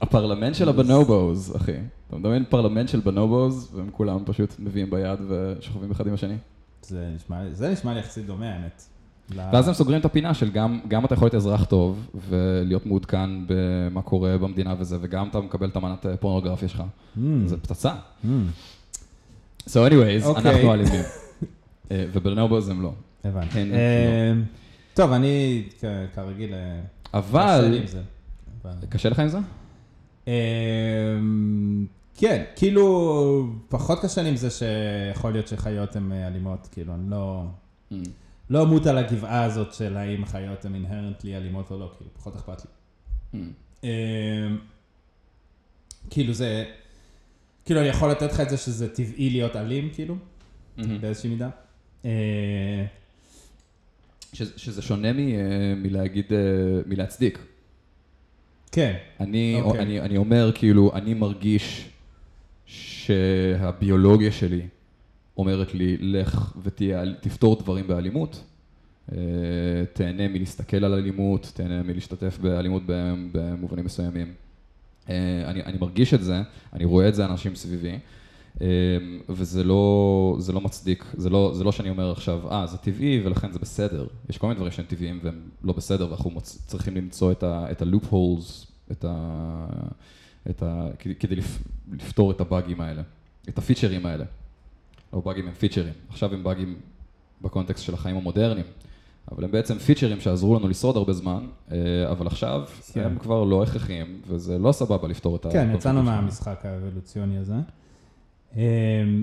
הפרלמנט של הבנובוז, אחי. אתה מדמיין פרלמנט של בנובוז, והם כולם פשוט מביאים ביד ושוכבים אחד עם השני? זה נשמע, זה נשמע לי יחסית דומה, האמת. ואז הם סוגרים את הפינה של גם, גם אתה יכול להיות אזרח טוב ולהיות מעודכן במה קורה במדינה וזה, וגם אתה מקבל את המנת אה, פורנוגרפיה שלך. Hmm, זה פצצה. hmm, So anyways, אוקיי. אנחנו אלימים. אה, ובנובוז הם לא. הבנתי. כן, אה, טוב, אני כרגיל... אבל, קשה לך עם זה? כן, כאילו, פחות קשה לי עם זה שיכול להיות שחיות הן אלימות, כאילו, אני לא... לא אמות על הגבעה הזאת של האם חיות הן אינהרנטלי אלימות או לא, כאילו, פחות אכפת לי. Mm. אמ, כאילו זה, כאילו אני יכול לתת לך את זה שזה טבעי להיות אלים, כאילו, Mhm. באיזושהי מידה. אה, שזה, שונה אה, מלהגיד, אה, מלהצדיק. כן. אני, אוקיי. אני, אני אומר, כאילו, אני מרגיש שהביולוגיה שלי אומרת לי, לך ותפתור דברים באלימות, אה, תהנה מלהסתכל על אלימות, תהנה מלהשתתף באלימות במובנים מסוימים. אה, אני, אני מרגיש את זה, אני רואה את זה אנשים סביבי, אה, וזה לא, זה לא מצדיק, זה לא, זה לא שאני אומר עכשיו, אה, זה טבעי ולכן זה בסדר. יש כל מיני דברים שהם טבעיים והם לא בסדר, ואנחנו מוצ... צריכים למצוא את את ה-loop holes, את ה... את ה... כדי- כדי לפ... לפתור את הבאגים האלה, את הפיצ'רים האלה. לא באגים הם פיצ'רים, עכשיו הם באגים בקונטקסט של החיים המודרניים, אבל הם בעצם פיצ'רים שעזרו לנו לשרוד הרבה זמן, אה, אבל עכשיו כן. הם כבר לא הכרחיים, וזה לא סבבה לפתור את ה... כן, יצאנו. מהמשחק האבולוציוני הזה. אמ,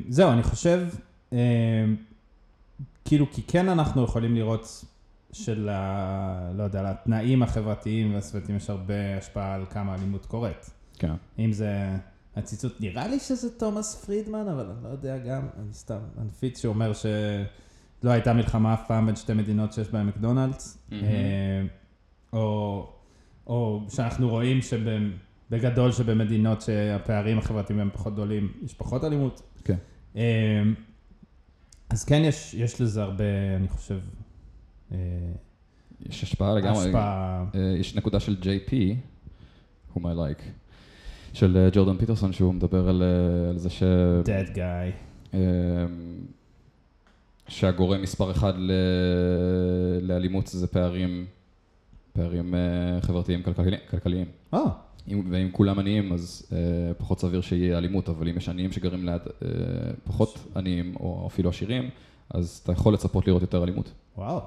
זהו, אני חושב, אמ, כאילו, כי כן אנחנו יכולים לראות של, ה- לא יודע, לתנאים החברתיים והסביבתיים יש הרבה השפעה על כמה אלימות קורית. כן. אם זה הציטוט, נראה לי שזה תומאס פרידמן, אבל אני לא יודע גם, אני סתם, הנפיץ שאומר שלא הייתה מלחמה אף פעם בין שתי מדינות שיש בהן מקדונלדס. אה, או, או שאנחנו רואים שבגדול שבמדינות שהפערים החברתיים הם פחות גדולים, יש פחות אלימות. כן. אה, אז כן, יש, יש לזה הרבה, אני חושב, אה, יש השפעה לגמרי. השפעה. יש נקודה של JP, whom I like, של אה, ג'ורדן פיטרסון, שהוא מדבר על, אה, על זה ש... dead guy. אה, שהגורם מספר אחד ל... לאלימות זה פערים, פערים אה, חברתיים כלכליים. אה, אם, ואם כולם עניים, אז אה, פחות סביר שיהיה אלימות, אבל אם יש עניים שגרים ליד אה, פחות עניים, או אפילו עשירים, אז אתה יכול לצפות לראות יותר אלימות. וואו,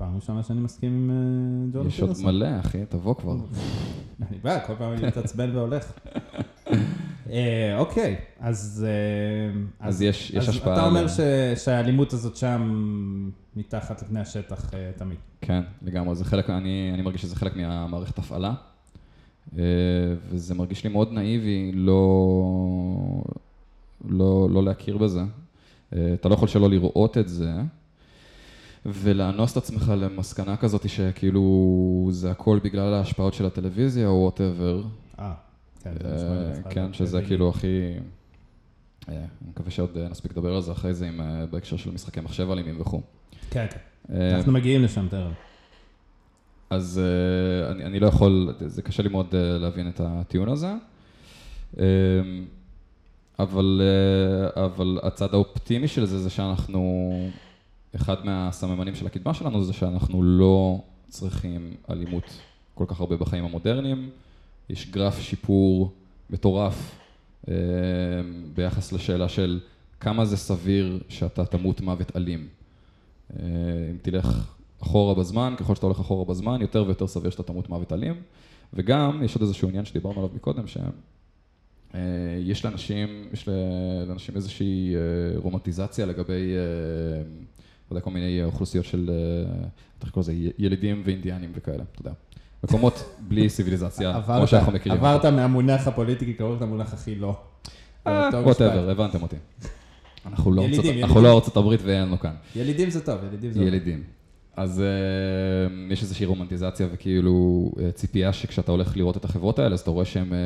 פעם ראשונה שאני מסכים עם אה, ג'ורדן יש עוד. מלא, אחי, תבוא כבר. אני בא, כל פעם אני מתעצבן והולך. אה, אוקיי, אז... אה, אז יש- יש השפעה אתה אומר שהאלימות הזאת שם מתחת לפני השטח תמיד. כן, לגמרי, זה חלק, אני, מרגיש שזה חלק מהמערכת הפעלה, וזה מרגיש לי מאוד נאיבי לא, לא, לא להכיר בזה. אתה לא יכול שלא לראות את זה, ולאנוס את עצמך למסקנה כזאת שכאילו זה הכל בגלל ההשפעות של הטלוויזיה או וואטאבר, אה, כן, הפרעה כן, שזה. כאילו הכי... אה, אני מקווה שעוד אה, נספיק לדבר על זה אחרי זה אה, בהקשר של משחקי מחשב אלימים וכו'. כן, כן. אה, אנחנו מגיעים לשם תכף. אז uh, אני, אני לא יכול, זה קשה לי מאוד uh, להבין את הטיעון הזה. Um, אבל, uh, אבל הצד האופטימי של זה, זה שאנחנו, אחד מהסממנים של הקדמה שלנו זה שאנחנו לא צריכים אלימות כל כך הרבה בחיים המודרניים. יש גרף שיפור מטורף uh, ביחס לשאלה של כמה זה סביר שאתה תמות מוות אלים. אה, אם תלך אחורה בזמן, ככל שאתה הולך אחורה בזמן, יותר ויותר סביר שאתה תמות מוות אלים. וגם, יש עוד איזשהו עניין שדיברנו עליו מקודם, שיש לאנשים, יש לאנשים איזושהי אה, רומנטיזציה לגבי, אה, לא יודע, כל מיני אוכלוסיות של, אה, איך לקרוא לזה, י- ילידים ואינדיאנים וכאלה, אתה יודע. מקומות בלי סיביליזציה, כמו שאנחנו מכירים. עברת מהמונח הפוליטי קרוב למונח הכי לא. משפט. ווטאבר, הבנתם אותי. אנחנו לא ארצות-. אנחנו לא ארצות הברית ואין לנו כאן. ילידים זה טוב, ילידים זה טוב. ילידים. אז אה, יש איזושהי רומנטיזציה וכאילו אה, ציפייה שכשאתה הולך לראות את החברות האלה, אז אתה רואה שהם אה,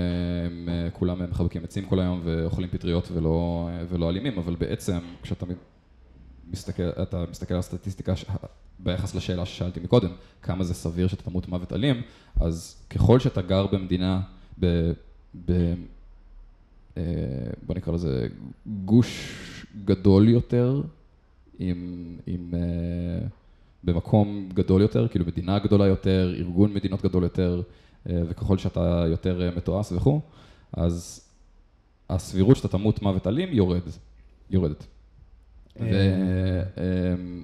הם, אה, כולם מחבקים עצים כל היום ואוכלים פטריות ולא, אה, ולא אלימים, אבל בעצם כשאתה מסתכל, אתה מסתכל על הסטטיסטיקה ש- ביחס לשאלה ששאלתי מקודם, כמה זה סביר שאתה תמות מוות אלים, אז ככל שאתה גר במדינה ב... ב אה, בוא נקרא לזה גוש גדול יותר, עם, עם, אה, במקום גדול יותר, כאילו מדינה גדולה יותר, ארגון מדינות גדול יותר, אה, וככל שאתה יותר מתועש וכו', אז הסבירות שאתה תמות מוות אלים יורד, יורדת. ו, אה,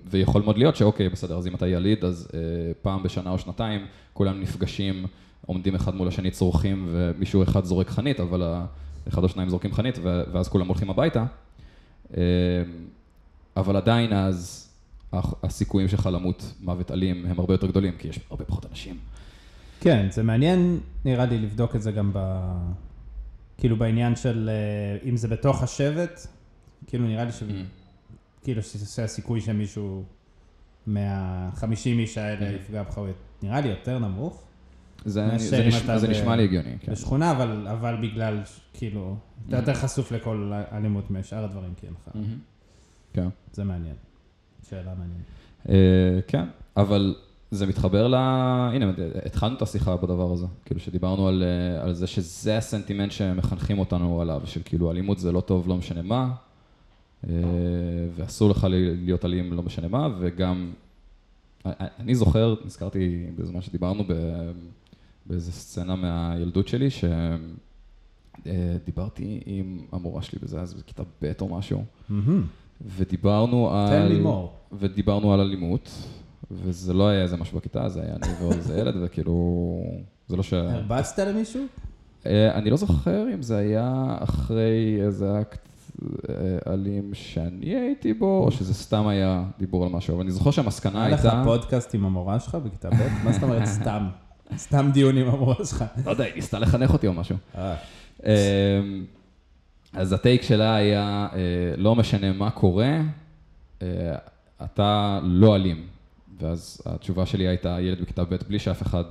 ויכול מאוד להיות שאוקיי, בסדר, אז אם אתה יליד, אז אה, פעם בשנה או שנתיים, כולם נפגשים, עומדים אחד מול השני, צורכים, ומישהו אחד זורק חנית, אבל אחד או שניים זורקים חנית, ואז כולם הולכים הביתה. אה, אבל עדיין אז הסיכויים שלך למות מוות אלים הם הרבה יותר גדולים, כי יש הרבה פחות אנשים. כן, זה מעניין, נראה לי, לבדוק את זה גם ב... כאילו בעניין של אה, אם זה בתוך השבט, כאילו נראה לי ש... כאילו שהסיכוי שמישהו מהחמישים איש האלה יפגע בך, הוא נראה לי יותר נמוך. זה, זה, נש, זה ב- נשמע לי הגיוני, כן. בשכונה, אבל, אבל בגלל, כאילו, אתה יותר חשוף לכל אלימות משאר הדברים, כי אין לך. מהמם. כן. זה מעניין. שאלה מעניינת. אה, כן, אבל זה מתחבר ל... הנה, התחלנו את השיחה בדבר הזה. כאילו שדיברנו על, אה, על זה שזה הסנטימנט שמחנכים אותנו עליו, של כאילו אלימות זה לא טוב, לא משנה מה, ואסור לך להיות אלים, לא משנה מה, וגם... אני זוכר, נזכרתי בזמן שדיברנו באיזה סצנה מהילדות שלי, שדיברתי עם המורה שלי בזה, אז בכיתה ב' או משהו. ודיברנו על... ודיברנו על אלימות, וזה לא היה איזה משהו בכיתה, זה היה אני ועוד איזה ילד, וכאילו, זה לא ש... הרבצת למישהו? אה, אני לא זוכר אם זה היה אחרי איזה אקט אה, אלים שאני הייתי בו, או שזה סתם היה דיבור על משהו, אבל אני זוכר שהמסקנה היה לך הייתה... פודקאסט עם המורה שלך בכיתה ב'? מה זאת אומרת סתם? סתם דיון עם המורה שלך. לא יודע, היא ניסתה לחנך אותי או משהו. אה, אמ, אז הטייק שלה היה, אה, לא משנה מה קורה, אה, אתה לא אלים. ואז התשובה שלי הייתה, ילד בכיתה ב', בלי שאף אחד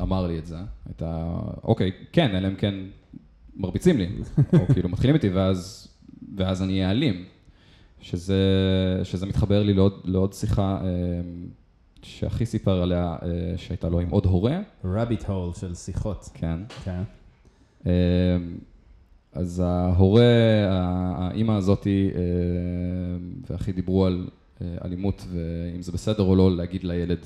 אמר לי את זה, הייתה, אוקיי, כן, אלא אם כן מרביצים לי, או כאילו מתחילים איתי, ואז, ואז אני אהיה אלים. שזה, שזה מתחבר לי לעוד, לעוד שיחה אה, שאחי סיפר עליה, אה, שהייתה לו עם עוד הורה, רביט הול של שיחות. כן. כן. אמ, אז ההורה, האימא הזאתי ואחי דיברו על אה, אלימות ואם זה בסדר או לא להגיד לילד.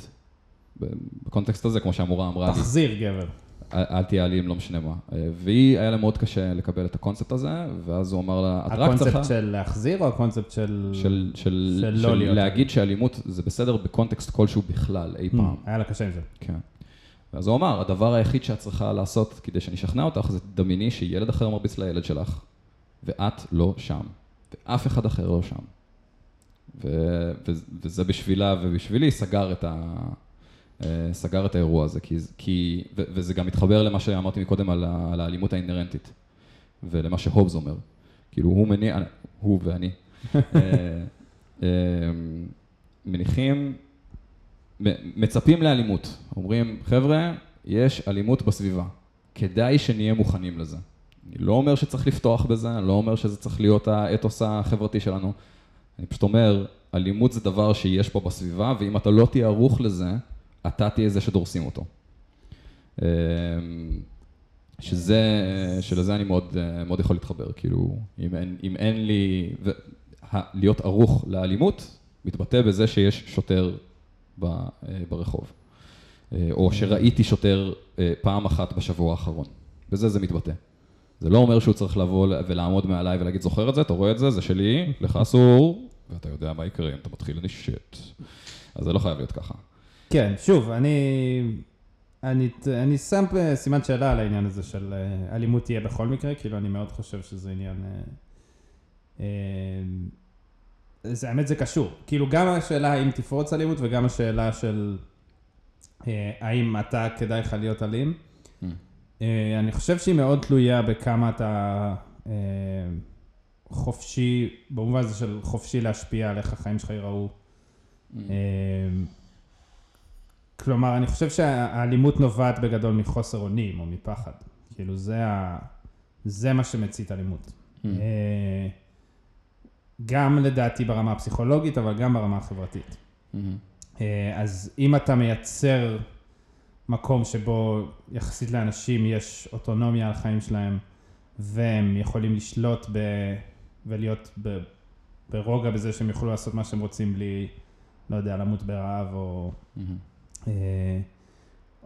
בקונטקסט הזה, כמו שהמורה אמרה לי, תחזיר גבר. אל תהיה אלים, לא משנה מה. אה, והיא, היה לה מאוד קשה לקבל את הקונספט הזה, ואז הוא אמר לה, את רק צריכה... הקונספט של להחזיר או הקונספט של... של, של, של של, לא להיות להגיד שאלימות זה בסדר בקונטקסט כלשהו בכלל, אי פעם. Hmm, היה לה קשה עם זה. כן. ואז הוא אמר, הדבר היחיד שאת צריכה לעשות כדי שאני אשכנע אותך, זה תדמייני שילד אחר מרביץ לילד שלך, ואת לא שם, ואף אחד אחר לא שם. ו- ו- וזה בשבילה ובשבילי סגר את, ה- סגר את האירוע הזה, כי, כי, ו- וזה גם מתחבר למה שאמרתי מקודם על, ה- על האלימות האינהרנטית, ולמה שהובס אומר. כאילו, הוא מניע, הוא ואני, אה, אה, מניחים מצפים לאלימות. אומרים, חבר'ה, יש אלימות בסביבה. כדאי שנהיה מוכנים לזה. אני לא אומר שצריך לפתוח בזה, אני לא אומר שזה צריך להיות האתוס החברתי שלנו. אני פשוט אומר, אלימות זה דבר שיש פה בסביבה, ואם אתה לא תהיה ערוך לזה, אתה תהיה זה שדורסים אותו. אמ, שזה, שלזה אני מאוד, מאוד יכול להתחבר, כאילו, אם אין, אם אין לי, ו, ה, להיות ערוך לאלימות, מתבטא בזה שיש שוטר ב, אה, ברחוב. אה, או שראיתי שוטר אה, פעם אחת בשבוע האחרון. בזה זה מתבטא. זה לא אומר שהוא צריך לבוא ולעמוד מעליי ולהגיד, זוכר את זה, אתה רואה את זה, זה שלי, לך אסור, ואתה יודע מה יקרה אם אתה מתחיל לנשט. אז זה לא חייב להיות ככה. כן, שוב, אני, אני, אני שם סימן שאלה על העניין הזה של אה, אלימות תהיה בכל מקרה, כאילו אני מאוד חושב שזה עניין... אה, אה, זה, האמת זה קשור, כאילו גם השאלה האם תפרוץ אלימות וגם השאלה של אה, האם אתה כדאי לך להיות אלים. Mm. אה, אני חושב שהיא מאוד תלויה בכמה אתה אה, חופשי, במובן הזה של חופשי להשפיע על איך החיים שלך ייראו. Mm. אה, כלומר, אני חושב שהאלימות נובעת בגדול מחוסר אונים או מפחד. כאילו, זה, ה... זה מה שמצית אלימות. Mm. אה, גם לדעתי ברמה הפסיכולוגית, אבל גם ברמה החברתית. Mm. אה, אז אם אתה מייצר מקום שבו יחסית לאנשים יש אוטונומיה על החיים שלהם, והם יכולים לשלוט ב... ולהיות ב... ברוגע בזה שהם יוכלו לעשות מה שהם רוצים בלי, לא יודע, למות ברעב או, אה,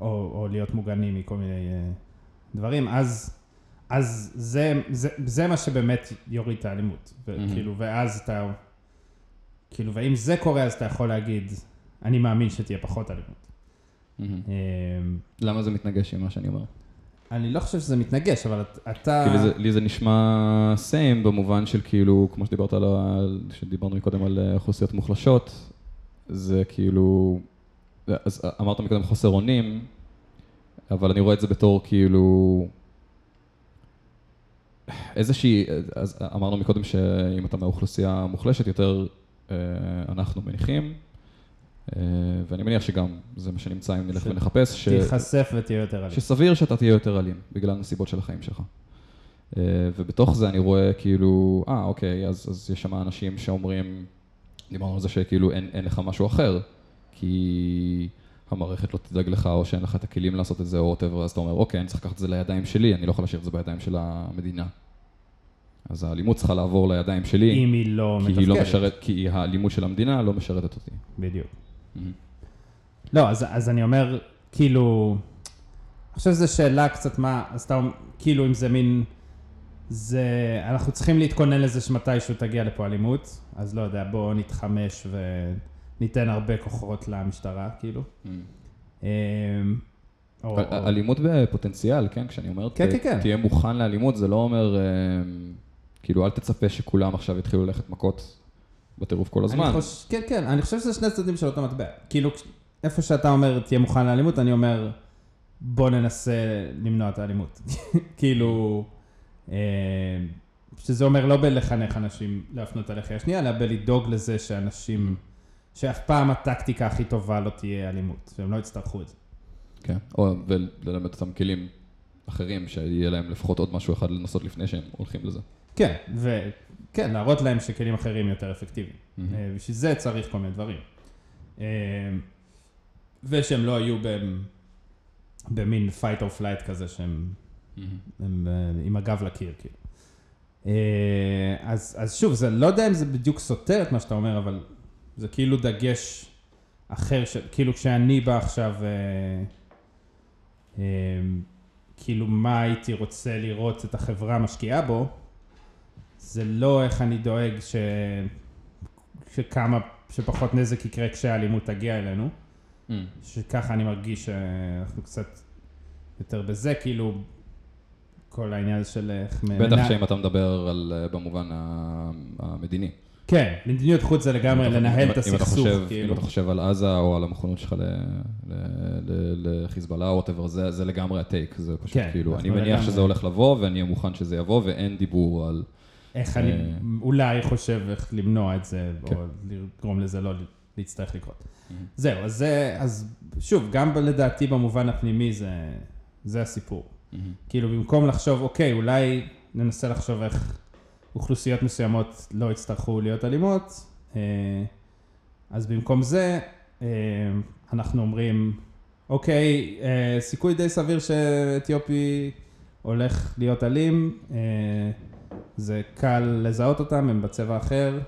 או, או להיות מוגנים מכל מיני אה, דברים, אז, אז זה, זה, זה מה שבאמת יוריד את האלימות. וכאילו, ואז אתה, כאילו, ואם זה קורה, אז אתה יכול להגיד, אני מאמין שתהיה פחות אלימות. אה, למה זה מתנגש עם מה שאני אומר? אני לא חושב שזה מתנגש, אבל אתה... כי לי זה, לי זה נשמע סיים במובן של כאילו, כמו שדיברת על, ה- שדיברנו מקודם על אה, אוכלוסיות מוחלשות, זה כאילו, אז אמרת מקודם חוסר אונים, אבל אני רואה את זה בתור כאילו, איזושהי, אז אמרנו מקודם שאם אתה מהאוכלוסייה המוחלשת, יותר אה, אנחנו מניחים, אה, ואני מניח שגם זה מה שנמצא אם נלך ש- ונחפש, ש... תיחשף ותהיה יותר אלים. שסביר שאתה תהיה יותר אלים, בגלל הנסיבות של החיים שלך. אה, ובתוך זה אני רואה כאילו, אה, אוקיי, אז, אז יש שם אנשים שאומרים, דיברנו על זה שכאילו אין, אין לך משהו אחר, כי המערכת לא תדאג לך, או שאין לך את הכלים לעשות את זה, או whatever, אז אתה אומר, אוקיי, אני צריך לקחת את זה לידיים שלי, אני לא יכול להשאיר את זה בידיים של המדינה. אז האלימות צריכה לעבור לידיים שלי, אם היא לא כי מתפקדת. היא לא משרת, כי האלימות של המדינה לא משרתת אותי. בדיוק. מהמם. לא, אז, אז אני אומר, כאילו, אני חושב שזו שאלה קצת מה, אז אתה אומר, כאילו אם זה מין, זה, אנחנו צריכים להתכונן לזה שמתישהו תגיע לפה אלימות, אז לא יודע, בואו נתחמש וניתן הרבה כוחות למשטרה, כאילו. אמ, אל- או, אלימות בפוטנציאל, כן? כשאני אומר, כן, כן, כן. תהיה מוכן לאלימות, זה לא אומר, אה, כאילו, אל תצפה שכולם עכשיו יתחילו ללכת מכות בטירוף כל הזמן. כן, כן, אני חושב שזה שני צדדים של אותו מטבע. כאילו, איפה שאתה אומר, תהיה מוכן לאלימות, אני אומר, בוא ננסה למנוע את האלימות. כאילו, אה, שזה אומר לא בלחנך אנשים להפנות הלחי השנייה, אלא בלדאוג לזה שאנשים, שאף פעם הטקטיקה הכי טובה לא תהיה אלימות, והם לא יצטרכו את זה. כן, או וללמד אותם כלים אחרים, שיהיה להם לפחות עוד משהו אחד לנסות לפני שהם הולכים לזה. כן, וכן, להראות להם שכלים אחרים יותר אפקטיביים. Mhm. אה, בשביל זה צריך כל מיני דברים. אה, ושהם לא היו במ- במין fight or flight כזה שהם הם, אה, עם הגב לקיר, כאילו. אז, אז שוב, זה, לא יודע אם זה בדיוק סותר את מה שאתה אומר, אבל זה כאילו דגש אחר, ש, כאילו כשאני בא עכשיו, אה, אה, כאילו מה הייתי רוצה לראות את החברה משקיעה בו, זה לא איך אני דואג ש, שכמה, שפחות נזק יקרה כשהאלימות תגיע אלינו, שככה אני מרגיש שאנחנו קצת יותר בזה, כאילו, כל העניין של איך... בטח מנהל- שאם אתה מדבר על, אה, במובן המדיני. כן, מדיניות חוץ זה לגמרי לנהל את הסכסוך, חושב- אם כאילו. אתה חושב על עזה או על המוכנות שלך לחיזבאללה או וואטאבר, זה לגמרי הטייק, זה פשוט כן, כאילו, אני מניח שזה הולך לבוא ואני אהיה מוכן שזה יבוא ואין דיבור על... איך אני אה, אולי חושב איך למנוע את זה, כן. או לגרום לזה לא להצטרך לקרות. Mhm. זהו, אז שוב, גם לדעתי במובן הפנימי זה, זה הסיפור. כאילו במקום לחשוב, אוקיי, אולי ננסה לחשוב איך אוכלוסיות מסוימות לא יצטרכו להיות אלימות, אה, אז במקום זה, אה, אנחנו אומרים, אוקיי, אה, סיכוי די סביר שאתיופי הולך להיות אלים, זה קל לזהות אותם, הם בצבע אחר,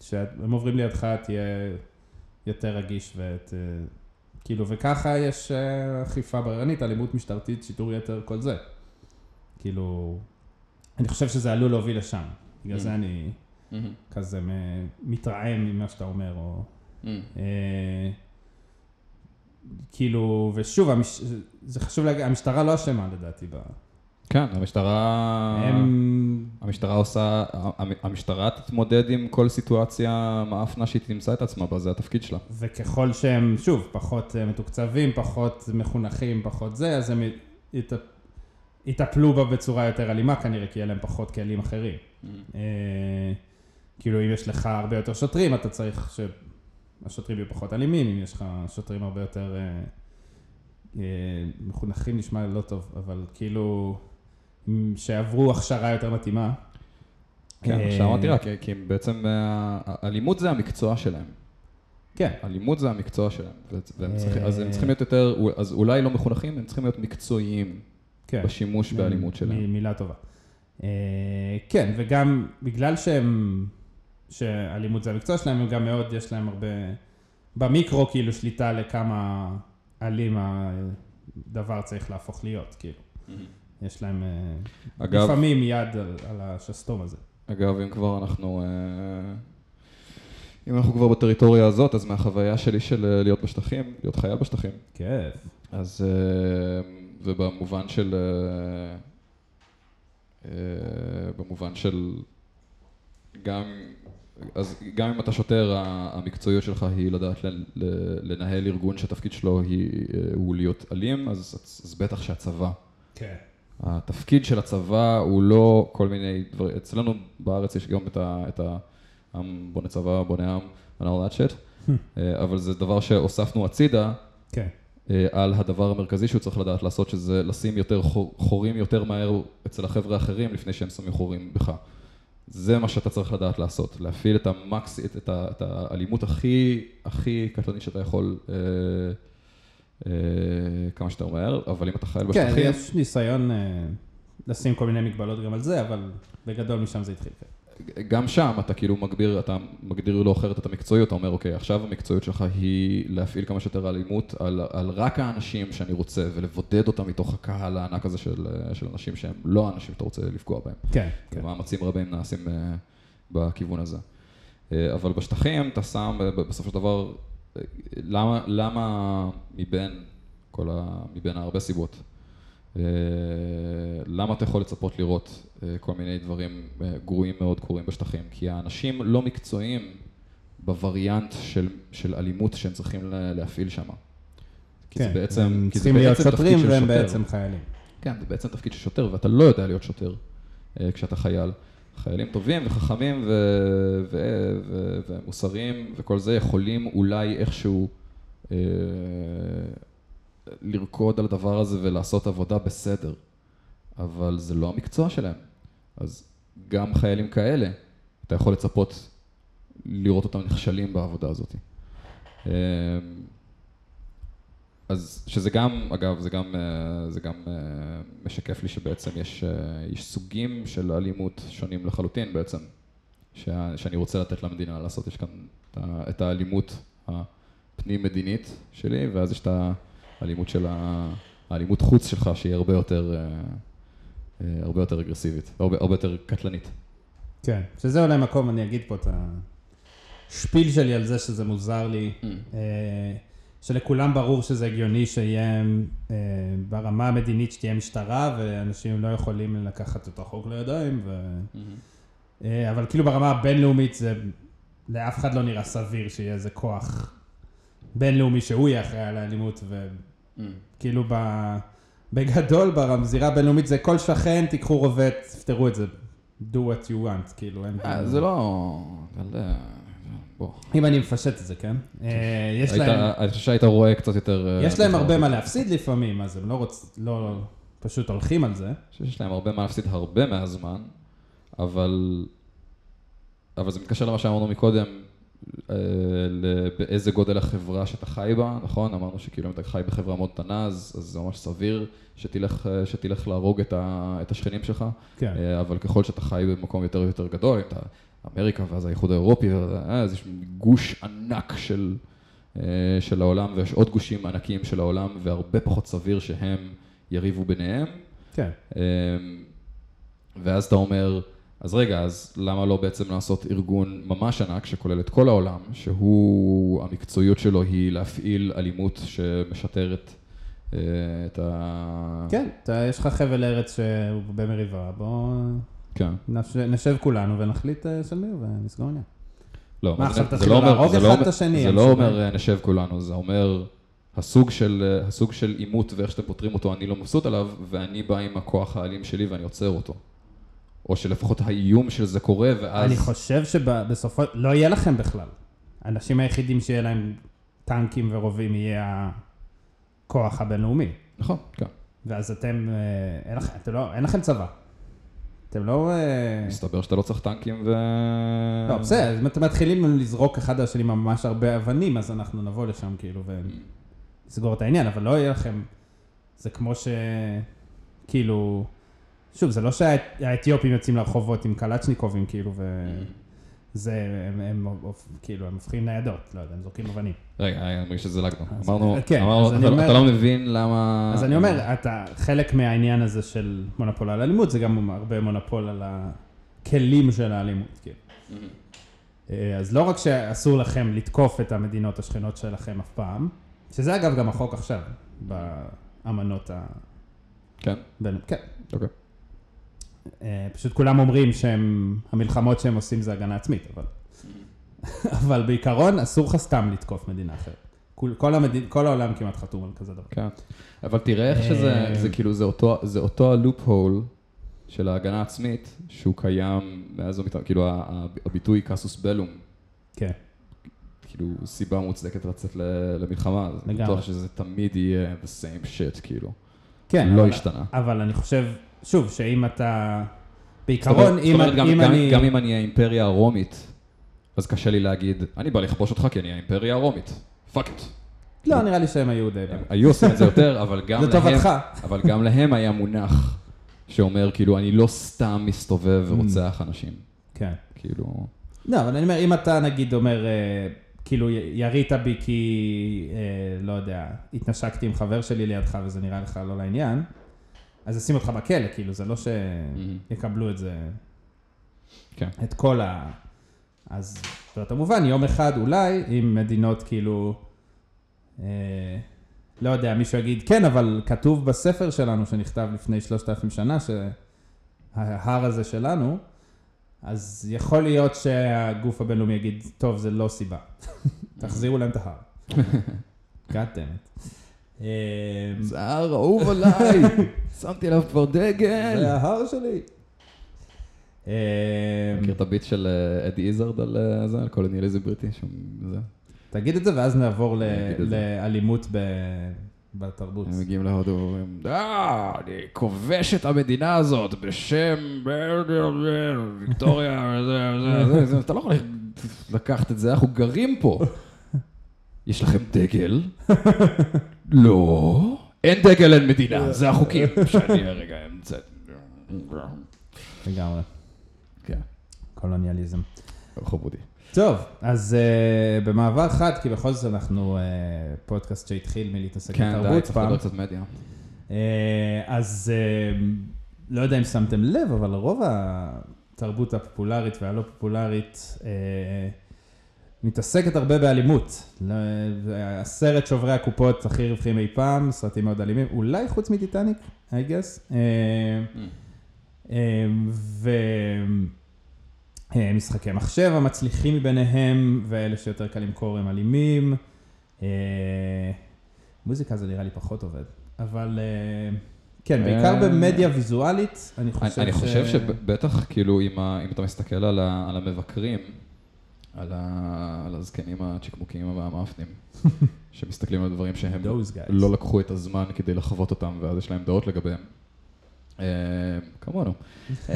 כשהם עוברים לידך תהיה יותר רגיש ואת... כאילו, וככה יש אכיפה בררנית, אלימות משטרתית, שיטור יתר, כל זה. כאילו, אני חושב שזה עלול להוביל לשם. בגלל זה אני כזה מ- מתרעם ממה שאתה אומר, או... אה, כאילו, ושוב, המש... זה חשוב להגיד, המשטרה לא אשמה לדעתי. ב... כן, המשטרה... הם... המשטרה עושה, המ- המשטרה תתמודד עם כל סיטואציה מאפנה שהיא תמצא את עצמה בה, זה התפקיד שלה. וככל שהם, שוב, פחות אה, מתוקצבים, פחות מחונכים, פחות זה, אז הם ית... יטפלו בה בצורה יותר אלימה כנראה, כי יהיה להם פחות כלים אחרים. אה, כאילו, אם יש לך הרבה יותר שוטרים, אתה צריך שהשוטרים יהיו פחות אלימים, אם יש לך שוטרים הרבה יותר אה, אה, מחונכים, נשמע לא טוב, אבל כאילו, שעברו הכשרה יותר מתאימה. כן, עכשיו אמרתי רק, כי בעצם האלימות זה המקצוע שלהם. כן. אלימות זה המקצוע שלהם, ו- והם צריכים, אז הם. צריכים להיות יותר, אז אולי לא מחונכים, הם צריכים להיות מקצועיים כן. בשימוש באלימות שלהם. מ- מילה טובה. אה, כן, וגם בגלל שהם, שאלימות זה המקצוע שלהם, הם גם מאוד, יש להם הרבה, במיקרו כאילו שליטה לכמה אלים הדבר צריך להפוך להיות, כאילו. יש להם אה, אגב, לפעמים יד על, על השסתום הזה. אגב, אם כבר אנחנו, אה, אם אנחנו כבר בטריטוריה הזאת, אז מהחוויה שלי של להיות בשטחים, להיות חייל בשטחים, כיף. אז, אה, ובמובן של, אה, אה, במובן של, גם, אז גם אם אתה שוטר, המקצועיות שלך היא לדעת לנהל ארגון שהתפקיד שלו היא, אה, הוא להיות אלים, אז, אז בטח שהצבא. כן. התפקיד של הצבא הוא לא כל מיני דברים, אצלנו בארץ יש גם את ה... את ה עם בונה צבא, בונה עם, and all that shit, אה, אבל זה דבר שהוספנו הצידה כן. אה, על הדבר המרכזי שהוא צריך לדעת לעשות, שזה לשים יותר חור- חורים יותר מהר אצל החבר'ה האחרים לפני שהם שמים חורים בך. זה מה שאתה צריך לדעת לעשות, להפעיל את המקס, את, את, את האלימות הכי, הכי קטלנית שאתה יכול אה, אה, כמה שיותר מהר, אבל אם אתה חייל כן, בשטחים... יש ניסיון אה, לשים כל מיני מגבלות גם על זה, אבל בגדול משם זה התחיל. כן. גם שם אתה כאילו מגביר, אתה מגדיר לו אחרת את המקצועיות, אתה אומר, אוקיי, עכשיו המקצועיות שלך היא להפעיל כמה שיותר אלימות על, על רק האנשים שאני רוצה, ולבודד אותם מתוך הקהל הענק הזה של, של אנשים שהם לא האנשים שאתה רוצה לפגוע בהם. כן, כן. מאמצים רבים נעשים אה, בכיוון הזה. אה, אבל בשטחים אתה שם, אה, בסופו של דבר, אה, למה, למה מבין כל ה... מבין הרבה סיבות, אה, למה אתה יכול לצפות לראות כל מיני דברים אה, גרועים מאוד קורים בשטחים? כי האנשים לא מקצועיים בווריאנט של, של אלימות שהם צריכים לה- להפעיל שם. כי זה כן, בעצם, הם כי זה צריכים להיות בעצם תפקיד שוטרים והם שוטר. בעצם חיילים. כן, זה בעצם תפקיד של שוטר, ואתה לא יודע להיות שוטר אה, כשאתה חייל. חיילים טובים וחכמים ו- ו- ו- ומוסריים וכל זה יכולים אולי איכשהו אה, לרקוד על הדבר הזה ולעשות עבודה בסדר, אבל זה לא המקצוע שלהם. אז גם חיילים כאלה, אתה יכול לצפות לראות אותם נכשלים בעבודה הזאת. אה, אז שזה גם, אגב, זה גם, אה, זה גם אה, משקף לי שבעצם יש, אה, יש סוגים של אלימות שונים לחלוטין בעצם, שאני רוצה לתת למדינה לעשות. יש כאן את האלימות הפנים-מדינית שלי, ואז יש את האלימות של ה... האלימות חוץ שלך, שהיא הרבה יותר, הרבה יותר אגרסיבית, הרבה, הרבה יותר קטלנית. כן, שזה אולי מקום, אני אגיד פה את השפיל שלי על זה שזה מוזר לי, אה, שלכולם ברור שזה הגיוני שיהיה אה, ברמה המדינית שתהיה משטרה, ואנשים לא יכולים לקחת את החוק לידיים, ו... אה, אבל כאילו ברמה הבינלאומית זה, לאף אחד לא נראה סביר שיהיה איזה כוח בינלאומי שהוא יהיה אחראי על האלימות, וכאילו ב... בגדול, בזירה הבינלאומית זה כל שכן, תיקחו רובה, תפתרו את זה. do what you want, כאילו, אין... אה, זה לא... אה, בוא. אם אני מפשט את זה, כן? אה, יש להם, אני חושב שהיית רואה קצת יותר... יש להם הרבה מה להפסיד לפעמים, אז הם לא רוצ... לא... פשוט הולכים על זה. אני חושב שיש להם הרבה מה להפסיד הרבה מהזמן, אבל, אבל זה מתקשר למה שאמרנו מקודם, באיזה גודל החברה שאתה חי בה, נכון? אמרנו שכאילו אם אתה חי בחברה מאוד קטנה, אז, אז זה ממש סביר שתלך, אה, שתלך להרוג את, ה, את השכנים שלך, כן. אה, אבל ככל שאתה חי במקום יותר ויותר גדול, אתה אמריקה ואז האיחוד האירופי, אה, אז יש גוש ענק של, אה, של העולם, ויש עוד גושים ענקיים של העולם, והרבה פחות סביר שהם יריבו ביניהם. כן. אמ, ואז אתה אומר, אז רגע, אז למה לא בעצם לעשות ארגון ממש ענק שכולל את כל העולם, שהוא, המקצועיות שלו היא להפעיל אלימות שמשטרת אה, את ה... כן, אתה, יש לך חבל ארץ שהוא במריבה, בואו כן. נש... נשב כולנו ונחליט אה, של מי ונסגור עניין. לא, מה, עכשיו זה תתחילו לא להרוג זה אחד לא את השני, זה לא. אומר אה, נשב כולנו, זה אומר הסוג של, אה, הסוג של עימות ואיך שאתם פותרים אותו, אני לא מבסוט עליו, ואני בא עם הכוח האלים שלי ואני עוצר אותו. או שלפחות האיום של זה קורה, ואז... אני חושב שבסופו, לא יהיה לכם בכלל. האנשים היחידים שיהיה להם טנקים ורובים יהיה הכוח הבינלאומי. נכון, כן. ואז אתם, אה, אין לכם, אתם לא, אין לכם צבא. אתם לא... אה, מסתבר שאתה לא צריך טנקים ו... לא, בסדר, אם אתם מתחילים לזרוק אחד על השני ממש הרבה אבנים, אז אנחנו נבוא לשם כאילו ונסגור את העניין, אבל לא יהיה לכם... זה כמו ש... כאילו... שוב, זה לא שהאתיופים יוצאים לרחובות עם קלצ'ניקובים, כאילו, ו... זה, הם, הם, הם כאילו, הם הופכים ניידות, לא יודע, הם זורקים אבנים. רגע, אני מרגיש שזה לגנו. אמרנו, כן, אמרנו, אתה, אומר- אתה לא מבין למה... אז אני אומר, אתה, חלק מהעניין הזה של מונופול על אלימות, זה גם הרבה מונופול על הכלים של האלימות, כאילו. אה, אז לא רק שאסור לכם לתקוף את המדינות השכנות שלכם אף פעם, שזה אגב גם החוק עכשיו, באמנות ה... כן, בין... כן. אוקיי. אה, פשוט כולם אומרים שהם, המלחמות שהם עושים זה הגנה עצמית, אבל... אבל בעיקרון אסור לך סתם לתקוף מדינה אחרת. כל, כל, המדינה, כל העולם כמעט חתום על כזה דבר. כן. אבל תראה איך שזה, אה, זה כאילו, זה אותו, זה אותו הלופ הול של ההגנה העצמית, שהוא קיים מאז ומתמיד, כאילו הביטוי קאסוס בלום, כן. כאילו סיבה מוצדקת לצאת למלחמה, אז אני לגמרי. בטוח שזה תמיד יהיה the same shit, כאילו. כן, לא אבל, השתנה. אבל אני חושב, שוב, שאם אתה... בעיקרון, אם, אומרת, גם- אם גם- אני... גם אם אני האימפריה הרומית, אז קשה לי להגיד, אני בא לכבוש אותך כי אני האימפריה הרומית. fuck it. לא, נראה לי שהם היו די... היו עושים את זה יותר, אבל גם להם... לטובתך. אבל גם להם היה מונח שאומר, כאילו, אני לא סתם מסתובב Mm. ורוצח אנשים. כן. כאילו... לא, אבל אני אומר, אם אתה נגיד אומר, אה, כאילו ירית בי כי, אה, לא יודע, התנשקתי עם חבר שלי לידך וזה נראה לך לא לעניין, אז ישים אותך בכלא, כאילו, זה לא שיקבלו את זה, כן. את כל ה... אז באותו מובן, יום אחד אולי, אם מדינות כאילו, אה, לא יודע, מישהו יגיד, כן, אבל כתוב בספר שלנו, שנכתב לפני שלושת אלפים שנה, שההר הזה שלנו, אז יכול להיות שהגוף הבינלאומי יגיד, טוב, זה לא סיבה. תחזירו להם את ההר. God damn it. אה, זה הר אהוב עליי, שמתי עליו כבר דגל. זה ההר שלי. אה, מכיר את הביט של אה, אדי איזרד על אה, זה, על קולוניאליזם בריטי? תגיד את זה ואז נעבור. לאלימות ב- בתרבות. הם מגיעים להודו ואומרים, אה, אני כובש את המדינה הזאת בשם ויקטוריה, זה, זה, זה, זה, אתה לא יכול לקחת את זה, אנחנו גרים פה. יש לכם דגל? לא. אין דגל, אין מדינה, זה החוקים שאני רגע אמצא. לגמרי. כן, קולוניאליזם. חמודי. טוב, אז uh, במעבר חד, כי בכל זאת אנחנו uh, פודקאסט שהתחיל מלהתעסק כן, די, בתרבות צריך פעם. לדבר קצת מדיה. Uh, אז uh, לא יודע אם שמתם לב, אבל רוב התרבות הפופולרית והלא פופולרית uh, מתעסקת הרבה באלימות. לא, הסרט שוברי הקופות הכי רווחים אי פעם, סרטים מאוד אלימים, אולי חוץ מטיטניק, I guess. Uh, ומשחקי מחשב המצליחים מביניהם, ואלה שיותר קל למכור הם אלימים. אה, מוזיקה זה נראה לי פחות עובד, אבל אה, כן, בעיקר אה, במדיה ויזואלית, אני אני, חושב אני ש... חושב שבטח, כאילו, אם, אתה מסתכל על המבקרים, על, ה, על הזקנים הצ'יקמוקים והמאפנים, שמסתכלים על דברים שהם. לא לקחו את הזמן כדי לחוות אותם, ואז יש להם דעות לגביהם. אה, כמונו.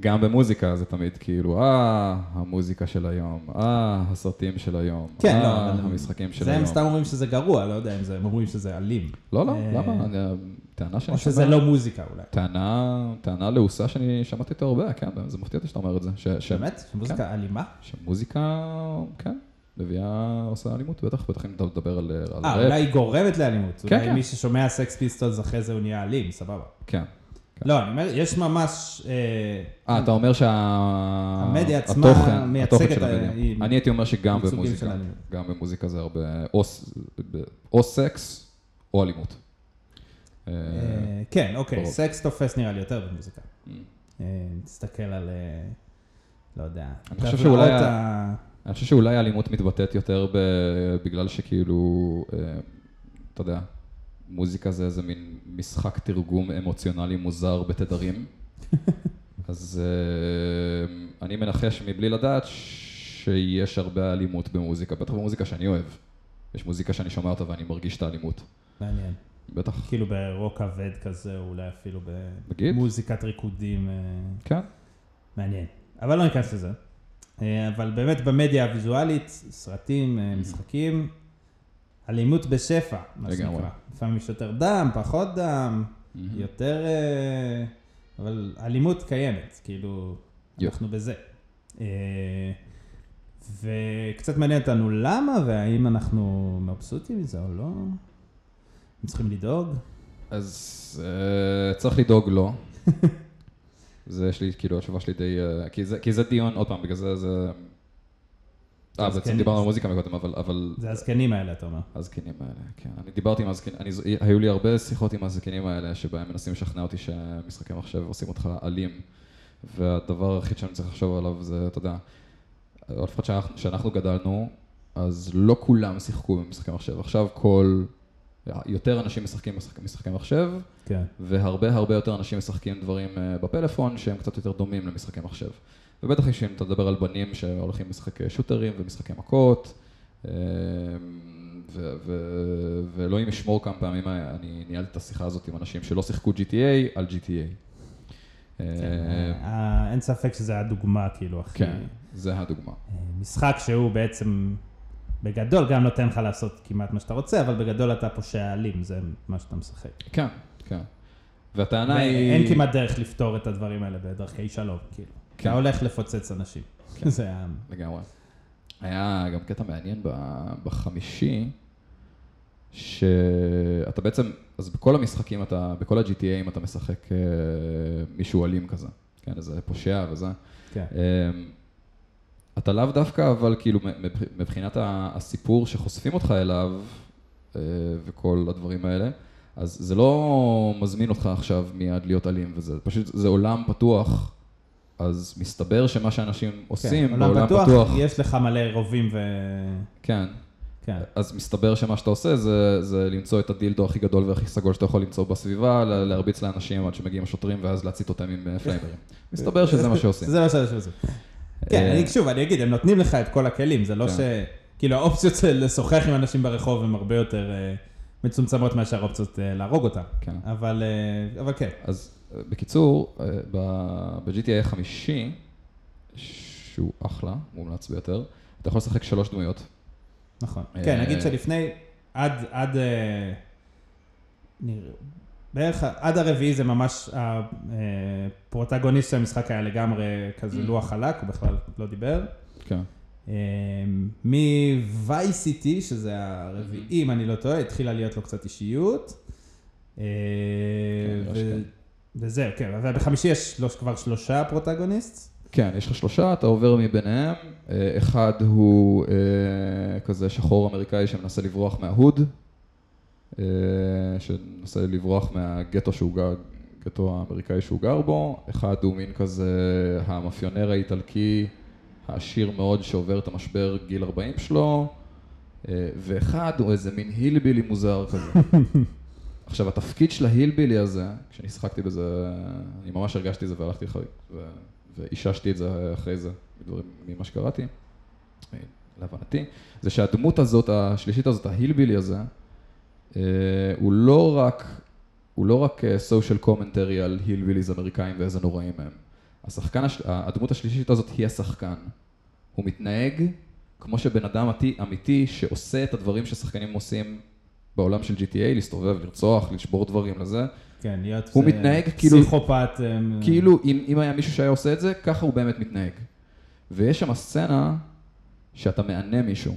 גם במוזיקה זה תמיד כאילו, אה, המוזיקה של היום, אה, הסרטים של היום, כן, לא, אה, אבל המשחקים של זה היום. הם סתם אומרים שזה גרוע, לא יודע אם זה, הם אומרים שזה אלים. לא, לא, אה, למה? אני- טענה שאני או. שזה לא מוזיקה אולי. טענה, טענה לעוסה שאני שמעתי אותה הרבה, כן, זה מפתיע אותי שאתה אומר את זה. ש, ש, באמת? שמוזיקה אלימה? שמוזיקה, כן, מביאה, עושה אלימות, בטח, בטח אם אתה מדבר על, אה. אולי היא גורמת לאלימות. כן, אולי כן. מי ששומע Sex Pistols אחרי זה הוא נהיה אלים, סבבה. כן. לא, אני אומר, יש ממש... אה, אה, אתה אומר שה... המדיה עצמה מייצגת, אני הייתי אומר שגם במוזיקה. גם במוזיקה זה הרבה, או, סקס או אלימות. אה, אה, כן, אוקיי. סקס תופס נראה לי יותר במוזיקה. mm. תסתכל על, אה, לא יודע, אני חושב שאולי האלימות מתבטאת יותר. בגלל שכאילו, אתה יודע, מוזיקה זה איזה מין משחק תרגום אמוציונלי מוזר בתדרים. אז אה, אני מנחש מבלי לדעת שיש הרבה אלימות במוזיקה, בטח במוזיקה שאני אוהב. יש מוזיקה שאני שומע אותה ואני מרגיש את האלימות. מעניין. בטח. כאילו ברוק כבד כזה, או אולי אפילו? במוזיקת ריקודים. אה, כן. מעניין. אבל לא ניכנס לזה. אה, אבל באמת במדיה הוויזואלית, סרטים, משחקים, אלימות בשפע, מה. שנקרא. לפעמים יש יותר דם, פחות דם. יותר... אה, אבל אלימות קיימת, כאילו. אנחנו בזה. אה, וקצת מעניין אותנו למה, והאם אנחנו מבסוטים מזה או לא. הם צריכים לדאוג. אז אה, צריך לדאוג לו. זה יש לי, כאילו, התשובה שלי די... כי זה- כי זה דיון, עוד פעם, בגלל זה זה... אה, אז בעצם כן. דיברנו על מוזיקה מקודם, אבל... אבל זה הזקנים האלה, אתה אומר. הזקנים האלה, כן. אני דיברתי עם הזקנים, אני, היו לי הרבה שיחות עם הזקנים האלה, שבהם מנסים לשכנע אותי שמשחקי מחשב עושים אותך אלים, והדבר היחיד שאני צריך לחשוב עליו זה, אתה יודע, לפחות שאנחנו, שאנחנו גדלנו, אז לא כולם שיחקו במשחקי מחשב. עכשיו כל, יותר אנשים משחקים משחק, משחקי מחשב, כן. והרבה הרבה יותר אנשים משחקים דברים אה, בפלאפון שהם קצת יותר דומים למשחקי מחשב. ובטח יש אם אתה מדבר על בנים שהולכים משחקי שוטרים ומשחקי מכות, אה, ואלוהים ישמור כמה פעמים אה, אני ניהלתי את השיחה הזאת עם אנשים שלא שיחקו GTA על GTA. אה, אה, אין ספק שזה הדוגמה, כאילו, הכי... כן, זה הדוגמה. משחק שהוא בעצם, בגדול, גם נותן לך לעשות כמעט מה שאתה רוצה, אבל בגדול אתה פושע אלים, זה מה שאתה משחק. כן, כן. והטענה היא... ואין כמעט דרך לפתור את הדברים האלה בדרכי שלום, כאילו. כן. אתה הולך לפוצץ אנשים. כן. זה ה... לגמרי. היה גם קטע מעניין ב- בחמישי, שאתה בעצם, אז בכל המשחקים אתה, בכל ה-GTAים אתה משחק אה, מישהו אלים כזה, כן, איזה פושע וזה. כן. אה, אתה לאו דווקא, אבל כאילו מבח- מבחינת הסיפור שחושפים אותך אליו אה, וכל הדברים האלה, אז זה לא מזמין אותך עכשיו מיד להיות אלים וזה, פשוט זה עולם פתוח, אז מסתבר שמה שאנשים עושים כן. בעולם עולם פתוח, יש לך מלא רובים ו... כן, כן. אז מסתבר שמה שאתה עושה זה, זה למצוא את הדילדו הכי גדול והכי סגול שאתה יכול למצוא בסביבה, להרביץ לאנשים עד שמגיעים השוטרים ואז להצית אותם עם אה, פליימרים. מסתבר שזה מה שעושים. זה מה שאנשים עושים. כן, אה, אני שוב, אני אגיד, הם נותנים לך את כל הכלים, זה לא כן. ש... כאילו האופציות של לשוחח עם אנשים ברחוב הן הרבה יותר אה, מצומצמות מאשר האופציות להרוג אותם. כן. אבל אבל כן. אז בקיצור, אה, ב- ב-GTA החמישי, שהוא אחלה, מומלץ ביותר, אתה יכול לשחק שלוש דמויות. נכון. אה, כן, נגיד שלפני, עד, עד, אה, נראה, בערך עד הרביעי זה ממש, הפרוטגוניסט של המשחק היה לגמרי כזה Mm. לוח חלק, הוא בכלל לא דיבר. כן. מ-VICT, שזה הרביעי, אם אני לא טועה, התחילה להיות לו קצת אישיות. וזהו, כן, ובחמישי יש לו כבר שלושה פרוטגוניסט. כן, יש לך שלושה, אתה עובר מביניהם. אה, אחד הוא אה, כזה שחור אמריקאי שמנסה לברוח מההוד, אה, שמנסה לברוח מהגטו שהוא גר, גטו האמריקאי שהוא גר בו. אחד הוא מין כזה המאפיונר האיטלקי העשיר מאוד שעובר את המשבר גיל 40 שלו, אה, ואחד הוא איזה מין הילבילי מוזר כזה. עכשיו, התפקיד של ההילבילי הזה, כשאני שיחקתי בזה, אני ממש הרגשתי את זה והלכתי אחרי, ו- ואיששתי את זה אחרי זה, מדברים, ממה שקראתי, אה, להבנתי, זה שהדמות הזאת, השלישית הזאת, ההילבילי הזה, אה, הוא לא רק, הוא לא רק סושיאל קומנטרי על הילביליז אמריקאים ואיזה נוראים הם. השחקן, הש- הדמות השלישית הזאת היא השחקן. הוא מתנהג כמו שבן אדם אמיתי שעושה את הדברים ששחקנים עושים בעולם של GTA, להסתובב, לרצוח, לשבור דברים לזה. כן, להיות הוא זה מתנהג כאילו- פסיכופת. אה, כאילו, אם, אם היה מישהו שהיה עושה את זה, ככה הוא באמת מתנהג. ויש שם סצנה שאתה מענה מישהו.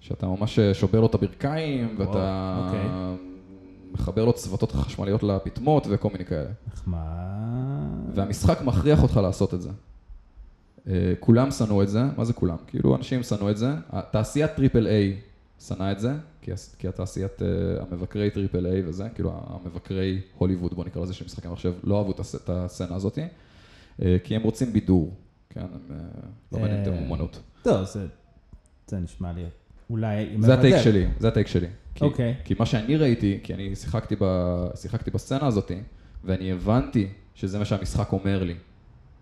שאתה ממש שובר לו את הברכיים, ואתה וואו, אוקיי. מחבר לו צבתות חשמליות לפטמות וכל מיני כאלה. נחמד. והמשחק מכריח אותך לעשות את זה. אה, כולם שנאו את זה, מה זה כולם? כאילו אנשים שנאו את זה, תעשיית triple A שנא את זה, כי, התעשיית, אה, המבקרי triple A וזה, כאילו המבקרי הוליווד, בוא נקרא לזה, של משחקי מחשב, לא אהבו את הס- את הסצנה הזאת, אה, כי הם רוצים בידור, כן, הם אה, לא מעניין אותם אה, אומנות. טוב, זה נשמע לי אולי... זה הטייק. שלי, זה הטייק שלי. אוקיי. כי מה שאני ראיתי, כי אני שיחקתי בסצנה הזאת, ואני הבנתי שזה מה שהמשחק אומר לי.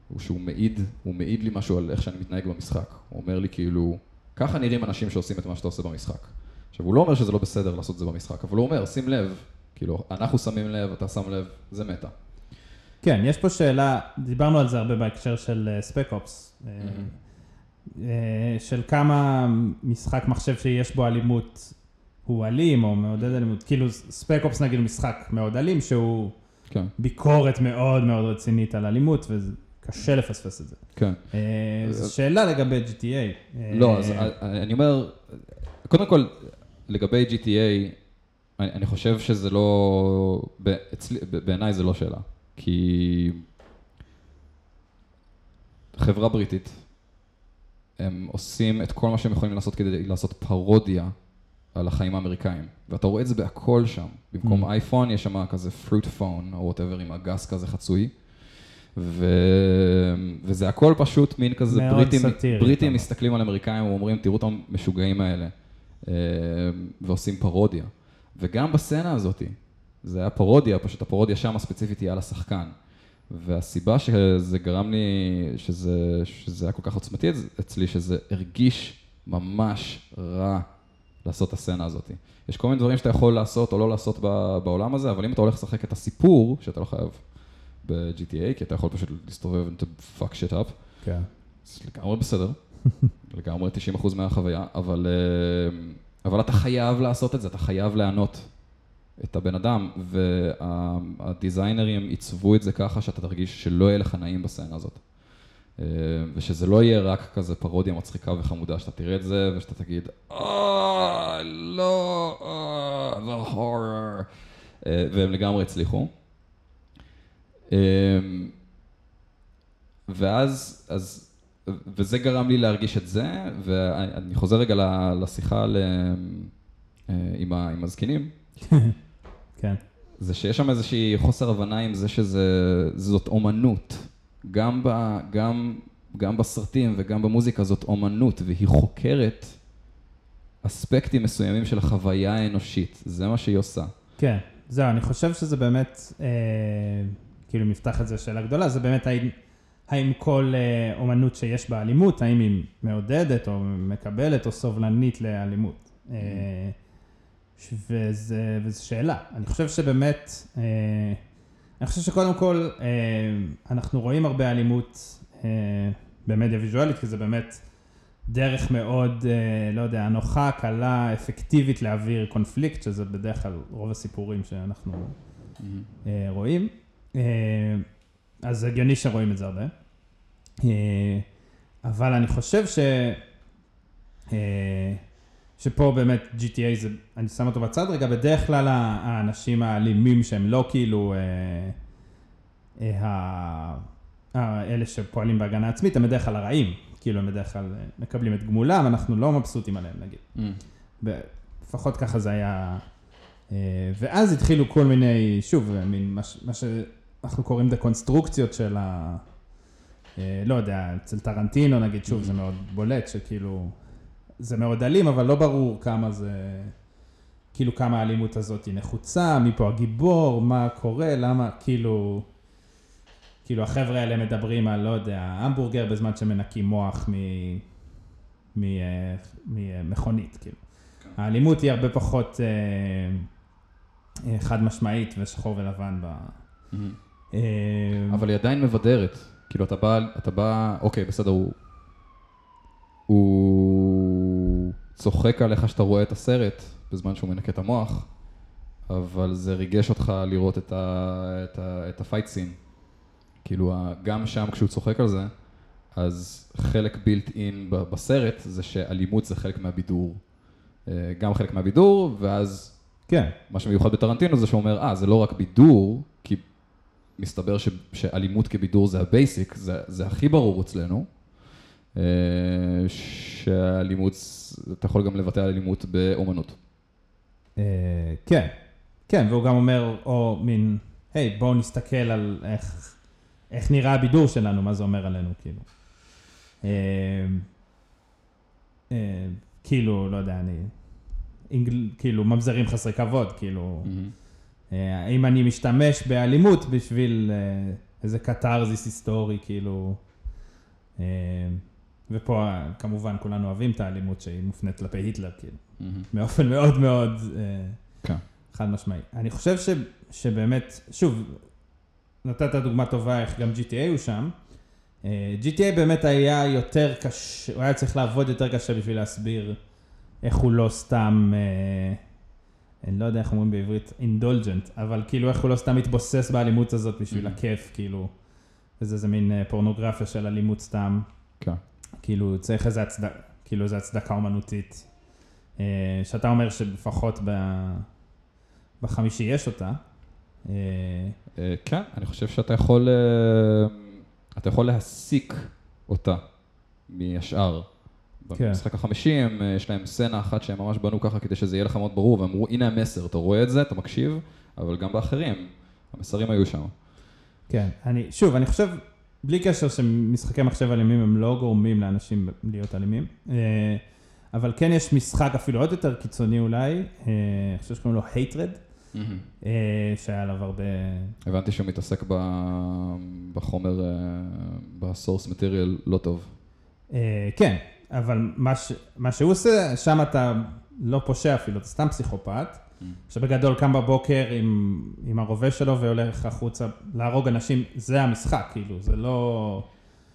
הוא שהוא מעיד, הוא מעיד לי משהו על איך שאני מתנהג במשחק. הוא אומר לי כאילו, ככה נראים אנשים שעושים את מה שאתה עושה במשחק. עכשיו, הוא לא אומר שזה לא בסדר לעשות את זה במשחק, אבל הוא אומר, שים לב, כאילו, אנחנו שמים לב, אתה שם לב, זה מטא. כן, יש פה שאלה, דיברנו על זה הרבה בהקשר של ספק אופס, של כמה משחק מחשב שיש בו אלימות הוא אלים או מעודד אלימות, כאילו ספק אופס נגיד הוא משחק מאוד אלים שהוא כן, ביקורת מאוד מאוד רצינית על אלימות וקשה לפספס את זה. כן. אה, זו שאלה לגבי GTA. אה, לא, אז אני אומר, קודם כל, לגבי GTA, אני אני חושב שזה לא, אצלי- בעיניי זה לא שאלה. כי חברה בריטית, הם עושים את כל מה שהם יכולים לעשות כדי לעשות פרודיה על החיים האמריקאים. ואתה רואה את זה בהכל שם. במקום Mm. אייפון יש שם כזה fruit phone, או וואטאבר עם אגס כזה חצוי. ו... וזה הכל פשוט מין כזה, בריטים, בריטים מסתכלים על אמריקאים ואומרים, תראו את המשוגעים האלה, ועושים פרודיה. וגם בסצנה הזאת, זה היה פרודיה, פשוט הפרודיה שם ספציפית היא על השחקן. והסיבה שזה גרם לי, שזה, שזה היה כל כך עוצמתי אצלי, שזה הרגיש ממש רע לעשות את הסצנה הזאת. יש כל מיני דברים שאתה יכול לעשות או לא לעשות בעולם הזה, אבל אם אתה הולך לשחק את הסיפור, שאתה לא חייב ב-GTA, כי אתה יכול פשוט להסתובב and fuck shit up, כן. זה לגמרי בסדר, לגמרי 90% מהחוויה, אבל, אה, אבל אתה חייב לעשות את זה, אתה חייב לענות את הבן אדם, והדיזיינרים עיצבו את זה ככה שאתה תרגיש שלא יהיה לך נעים בסצנה הזאת. אה, ושזה לא יהיה רק כזה פרודיה מצחיקה וחמודה, שאתה תראה את זה ושאתה תגיד, אה, לא, אה, the horror. אה, והם לגמרי הצליחו. ואז, אז, וזה גרם לי להרגיש את זה, ואני חוזר רגע לשיחה ל, אה, עם, ה, עם הזקנים, כן. זה שיש שם איזושהי חוסר הבנה עם זה שזאת אומנות. גם, ב, גם, גם בסרטים וגם במוזיקה זאת אומנות, והיא חוקרת אספקטים מסוימים של החוויה האנושית. זה מה שהיא עושה. כן, זהו, אני חושב שזה באמת, אה, כאילו, אם נפתח את זה שאלה גדולה, זה באמת האם, האם כל אה, אומנות שיש בה אלימות, האם היא מעודדת או מקבלת או סובלנית לאלימות. אה, וזה, וזו שאלה. אני חושב שבאמת, אה, אני חושב שקודם כל, אה, אנחנו רואים הרבה אלימות אה, במדיה ויזואלית, כי זה באמת דרך מאוד, אה, לא יודע, אנוחה, קלה, אפקטיבית להעביר קונפליקט, שזה בדרך כלל רוב הסיפורים שאנחנו אה, רואים. אה, אז הגיוני שרואים את זה הרבה. אה, אבל אני חושב ש... אה, שפה באמת GTA זה, אני שם אותו בצד רגע, בדרך כלל האנשים האלימים שהם לא כאילו אה, אה, אלה שפועלים בהגנה עצמית, הם בדרך כלל הרעים, כאילו הם בדרך כלל אה, מקבלים את גמולם, אנחנו לא מבסוטים עליהם נגיד. ב- לפחות ככה זה היה. אה, ואז התחילו כל מיני, שוב, מין מה, מה שאנחנו קוראים דקונסטרוקציות של ה... אה, לא יודע, אצל טרנטינו נגיד, שוב, זה מאוד בולט, שכאילו, זה מאוד אלים, אבל לא ברור כמה זה, כאילו כמה האלימות הזאת היא נחוצה, מי פה הגיבור, מה קורה, למה, כאילו, כאילו החבר'ה האלה מדברים על, לא יודע, המבורגר בזמן שמנקים מוח מ... מ- אה, ממכונית, כאילו. האלימות היא הרבה פחות אה, אה, חד משמעית ושחור ולבן ב... אה, אבל היא עדיין מבדרת. כאילו, אתה בא, אתה בא, אוקיי, בסדר, הוא... הוא צוחק עליך שאתה רואה את הסרט בזמן שהוא מנקה את המוח, אבל זה ריגש אותך לראות את, ה, את, ה, את ה fight scene. כאילו, גם שם כשהוא צוחק על זה, אז חלק built in בסרט זה שאלימות זה חלק מהבידור. אה, גם חלק מהבידור, ואז כן, מה שמיוחד בטרנטינו זה שהוא אומר, אה, זה לא רק בידור, כי מסתבר ש, שאלימות כבידור זה ה basic, זה, זה הכי ברור אצלנו, אה, שהאלימות, אתה יכול גם לבטא אלימות באומנות. אה, כן, כן, והוא גם אומר, או מין, היי, בואו נסתכל על איך, איך נראה הבידור שלנו, מה זה אומר עלינו, כאילו. אה, כאילו, לא יודע, אני, כאילו, ממזרים חסרי כבוד, כאילו, אה, האם אני משתמש באלימות בשביל אה, איזה קתרזיס היסטורי, כאילו, אה, ופה אה, כמובן כולנו אוהבים את האלימות שהיא מופנית כלפי היטלר, כאילו, מהמם. באופן מאוד מאוד אה, כן. חד משמעי. אני חושב ש, שבאמת, שוב, נתת דוגמה טובה איך גם GTA הוא שם. אה, GTA באמת היה יותר קשה, הוא היה צריך לעבוד יותר קשה בשביל להסביר איך הוא לא סתם, אה, אני לא יודע איך אומרים בעברית, אינדולג'נט, אבל כאילו איך הוא לא סתם מתבוסס באלימות הזאת בשביל Mhm. הכיף, כאילו, וזה איזה מין אה, פורנוגרפיה של אלימות סתם. כן. כאילו, צריך איזה הצדקה, כאילו איזה הצדקה אומנותית. אה, שאתה אומר שלפחות ב... בחמישי יש אותה. אה, כן, אני חושב שאתה יכול, אתה יכול להסיק אותה מהשאר. כן. במשחק החמישי אה, יש להם סצנה אחת שהם ממש בנו ככה כדי שזה יהיה לך מאוד ברור, והם אמרו, הנה המסר, אתה רואה את זה, אתה מקשיב, אבל גם באחרים, המסרים היו שם. כן, אני, שוב, אני חושב, בלי קשר שמשחקי מחשב אלימים הם לא גורמים לאנשים להיות אלימים, אה, אבל כן יש משחק אפילו עוד יותר קיצוני אולי, אה, אני חושב שקוראים לו Hatred, שהיה עליו הרבה... הבנתי שהוא מתעסק ב- בחומר, בסורס מטריאל לא טוב. כן, אבל מה, ש, מה שהוא עושה, שם אתה לא פושע אפילו, אתה סתם פסיכופת, שבגדול קם בבוקר עם, עם הרובה שלו והולך החוצה להרוג אנשים, זה המשחק, כאילו, זה לא...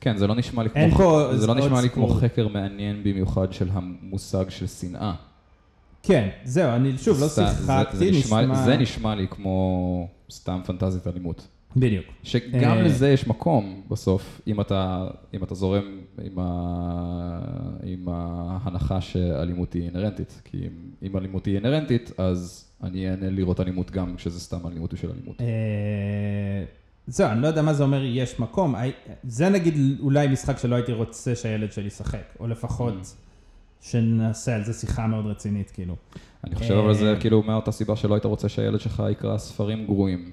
כן, זה לא נשמע לי כמו, פה זה לא נשמע לי כמו. חקר מעניין במיוחד של המושג של שנאה. כן, זהו, אני שוב לא שיחקתי, נשמע... זה נשמע לי כמו סתם פנטזית אלימות. בדיוק. שגם אה, לזה יש מקום בסוף, אם אתה, אם אתה זורם עם, ה, עם ההנחה שאלימות היא אינהרנטית. כי אם, אם אלימות היא אינהרנטית, אז אני אהנה לראות אלימות גם כשזה סתם אלימות בשביל אלימות. אה, זהו, אני לא יודע מה זה אומר יש מקום. זה נגיד אולי משחק שלא הייתי רוצה שהילד שלי ישחק, או לפחות Mm. שנעשה על זה שיחה מאוד רצינית, כאילו. אני חושב אבל זה אה, כאילו מאותה סיבה שלא היית רוצה שהילד שלך יקרא ספרים גרועים,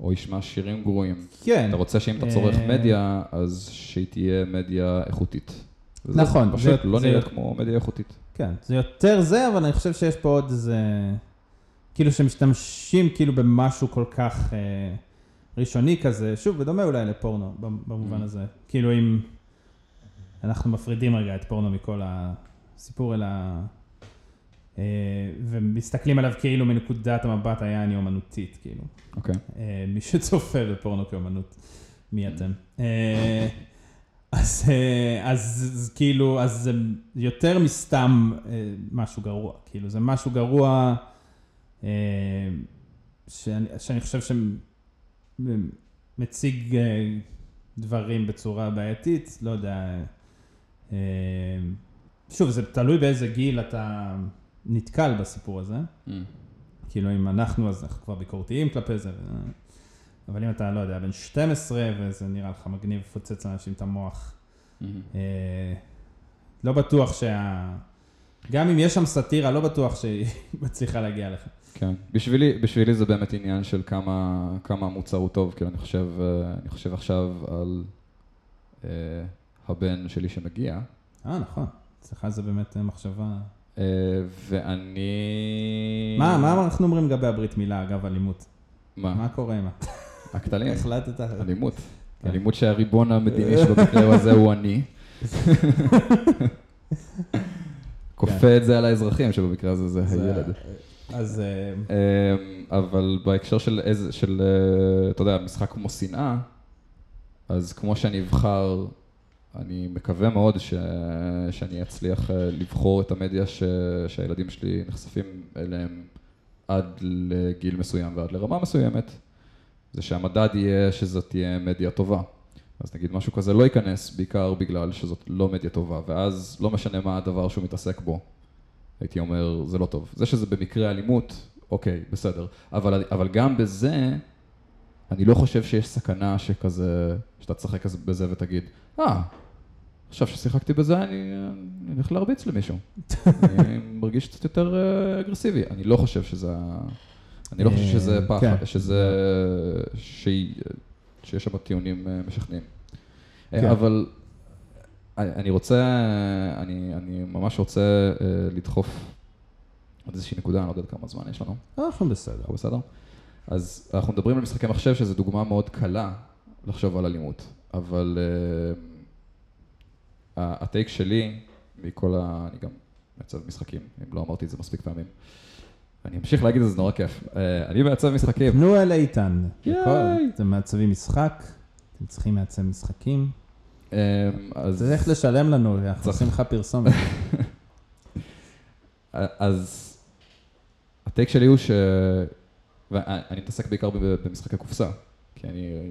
או ישמע שירים גרועים. כן. אתה רוצה שאם אתה צורך אה, מדיה, אז שהיא תהיה מדיה איכותית. נכון, פשוט זה- לא זה- נראית כמו מדיה איכותית. כן, זה יותר זה, אבל אני חושב שיש פה עוד איזה... כאילו שמשתמשים כאילו במשהו כל כך אה, ראשוני כזה, שוב, בדומה אולי לפורנו, במובן Mm. הזה. כאילו אם אנחנו מפרידים רגע את פורנו מכל הסיפור, אלא... אה, ומסתכלים עליו כאילו מנקודת המבט היעני אומנותית, כאילו. אוקיי. אה, מי שצופה בפורנו כאומנות, מי אתם? אה, אז, אז, אז כאילו, אז זה יותר מסתם משהו גרוע, כאילו זה משהו גרוע שאני, שאני חושב שמציג דברים בצורה בעייתית, לא יודע, שוב, זה תלוי באיזה גיל אתה נתקל בסיפור הזה. Mm. כאילו אם אנחנו, אז אנחנו כבר ביקורתיים כלפי זה, אבל אם אתה, לא יודע, בן 12 וזה נראה לך מגניב לפוצץ לאנשים את המוח, Mhm. אה, לא בטוח שה... גם אם יש שם סאטירה, לא בטוח שהיא מצליחה להגיע לך. כן. בשבילי, בשבילי זה באמת עניין של כמה, כמה המוצר הוא טוב, כאילו אני חושב, אה, אני חושב עכשיו על אה, הבן שלי שמגיע, אה, נכון. אצלך זה באמת אה, מחשבה... אה, ואני... מה, מה אנחנו אומרים לגבי הברית מילה, אגב אלימות? מה? מה קורה עם ה... הקטנים? החלטת? אלימות. כן. אלימות שהריבון המדיני שבמקרה הזה הוא אני. כופה את זה על האזרחים, שבמקרה הזה זה זה- הילד. אז... אה, אמ, אבל בהקשר של איזה, של, אה, אתה יודע, משחק כמו שנאה, אז כמו שאני אבחר, אני מקווה מאוד ש, שאני אצליח אה, לבחור את המדיה ש, שהילדים שלי נחשפים אליהם עד לגיל מסוים ועד לרמה מסוימת, זה שהמדד יהיה שזאת תהיה מדיה טובה. אז נגיד משהו כזה לא ייכנס, בעיקר בגלל שזאת לא מדיה טובה, ואז לא משנה מה הדבר שהוא מתעסק בו. הייתי אומר, זה לא טוב. זה שזה במקרה אלימות, אוקיי, בסדר. אבל, אבל גם בזה, אני לא חושב שיש סכנה שכזה, שאתה תשחק בזה ותגיד, אה, עכשיו ששיחקתי בזה, אני הולך להרביץ למישהו. אני מרגיש קצת יותר אה, אגרסיבי. אני לא חושב שזה... אני לא חושב שזה אה, פחד, כן. שזה... שיש שם טיעונים אה, משכנעים. כן. אבל אני רוצה, אני, אני ממש רוצה לדחוף עוד איזושהי נקודה, אני לא יודע כמה זמן יש לנו, אנחנו בסדר. אנחנו בסדר? אז אנחנו מדברים על משחקי מחשב, שזו דוגמה מאוד קלה לחשוב על אלימות, אבל ה- הטייק שלי מכל ה... אני גם מעצב משחקים, אם לא אמרתי את זה מספיק פעמים. אני אמשיך להגיד את זה, זה נורא כיף. אה, אני מעצב משחקים. פנו אל איתן. אתם מעצבים משחק, אתם צריכים לעצב משחקים. אה, אז... צריך לשלם לנו, אנחנו. עושים לך פרסומת. אז הטייק שלי הוא ש... ואני מתעסק בעיקר במשחקי קופסה, כי אני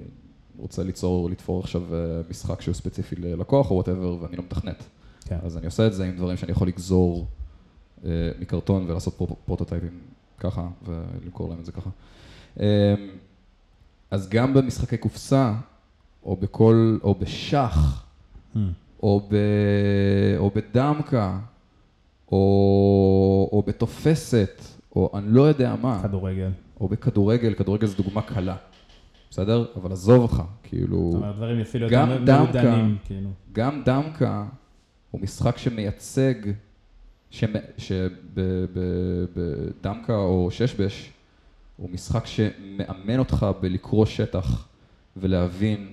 רוצה ליצור, לתפור עכשיו אה, משחק שהוא ספציפי ללקוח או whatever, ואני לא מתכנת. כן. אז אני עושה את זה עם דברים שאני יכול לגזור אה, מקרטון ולעשות פרו- פרוטוטייפים ככה, ולמכור להם את זה ככה. אה, אז גם במשחקי קופסה, או בכל, או בשח, Hmm. או, ב, או בדמקה, או, או בתופסת, או אני לא יודע מה, כדורגל. או בכדורגל, כדורגל זו דוגמה קלה, בסדר? אבל עזוב אותך, כאילו, זאת אומרת, דברים אפילו גם יותר דמקה. מעודנים, כאילו. גם דמקה הוא משחק שמייצג, שבדמקה או ששבש, הוא משחק שמאמן אותך בלקרוא שטח ולהבין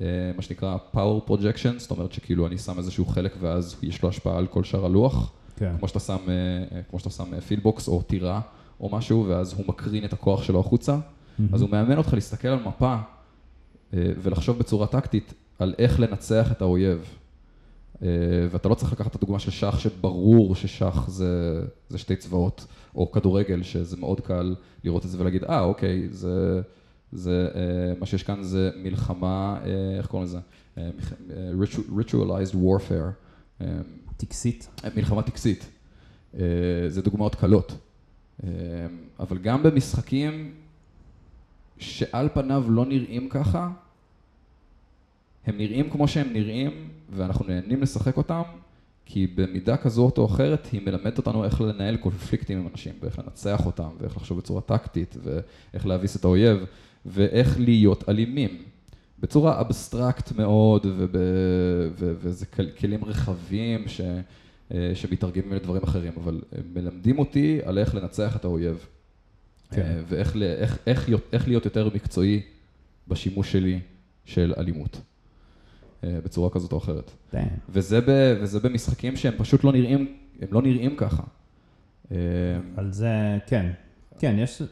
אה, מה שנקרא power projection, זאת אומרת שכאילו אני שם איזשהו חלק ואז יש לו השפעה על כל שאר הלוח, כן. כמו שאתה שם, אה, אה, כמו שאתה שם פילבוקס או טירה או משהו, ואז הוא מקרין את הכוח שלו החוצה. אז הוא מאמן אותך להסתכל על מפה אה, ולחשוב בצורה טקטית על איך לנצח את האויב. אה, ואתה לא צריך לקחת את הדוגמה של שח, שברור ששח זה, זה שתי צבאות, או כדורגל, שזה מאוד קל לראות את זה ולהגיד, אה, אוקיי, זה, זה, אה, מה שיש כאן זה מלחמה, איך קוראים לזה? ritualized warfare. טקסית. מלחמה טקסית. זה דוגמאות קלות. אה, אבל גם במשחקים שעל פניו לא נראים ככה, הם נראים כמו שהם נראים, ואנחנו נהנים לשחק אותם, כי במידה כזו או אחרת היא מלמדת אותנו איך לנהל קונפליקטים עם אנשים, ואיך לנצח אותם, ואיך לחשוב בצורה טקטית, ואיך להביס את האויב, ואיך להיות אלימים. בצורה אבסטרקט מאוד, וב, ו, וזה כל- כלים רחבים ש, שמתרגמים לדברים אחרים, אבל הם מלמדים אותי על איך לנצח את האויב. כן. אה, ואיך איך, איך, איך להיות יותר מקצועי בשימוש שלי של אלימות, אה, בצורה כזאת או אחרת. וזה, ב, וזה במשחקים שהם פשוט לא נראים, הם לא נראים ככה. אה, אבל זה, כן. כן, יש,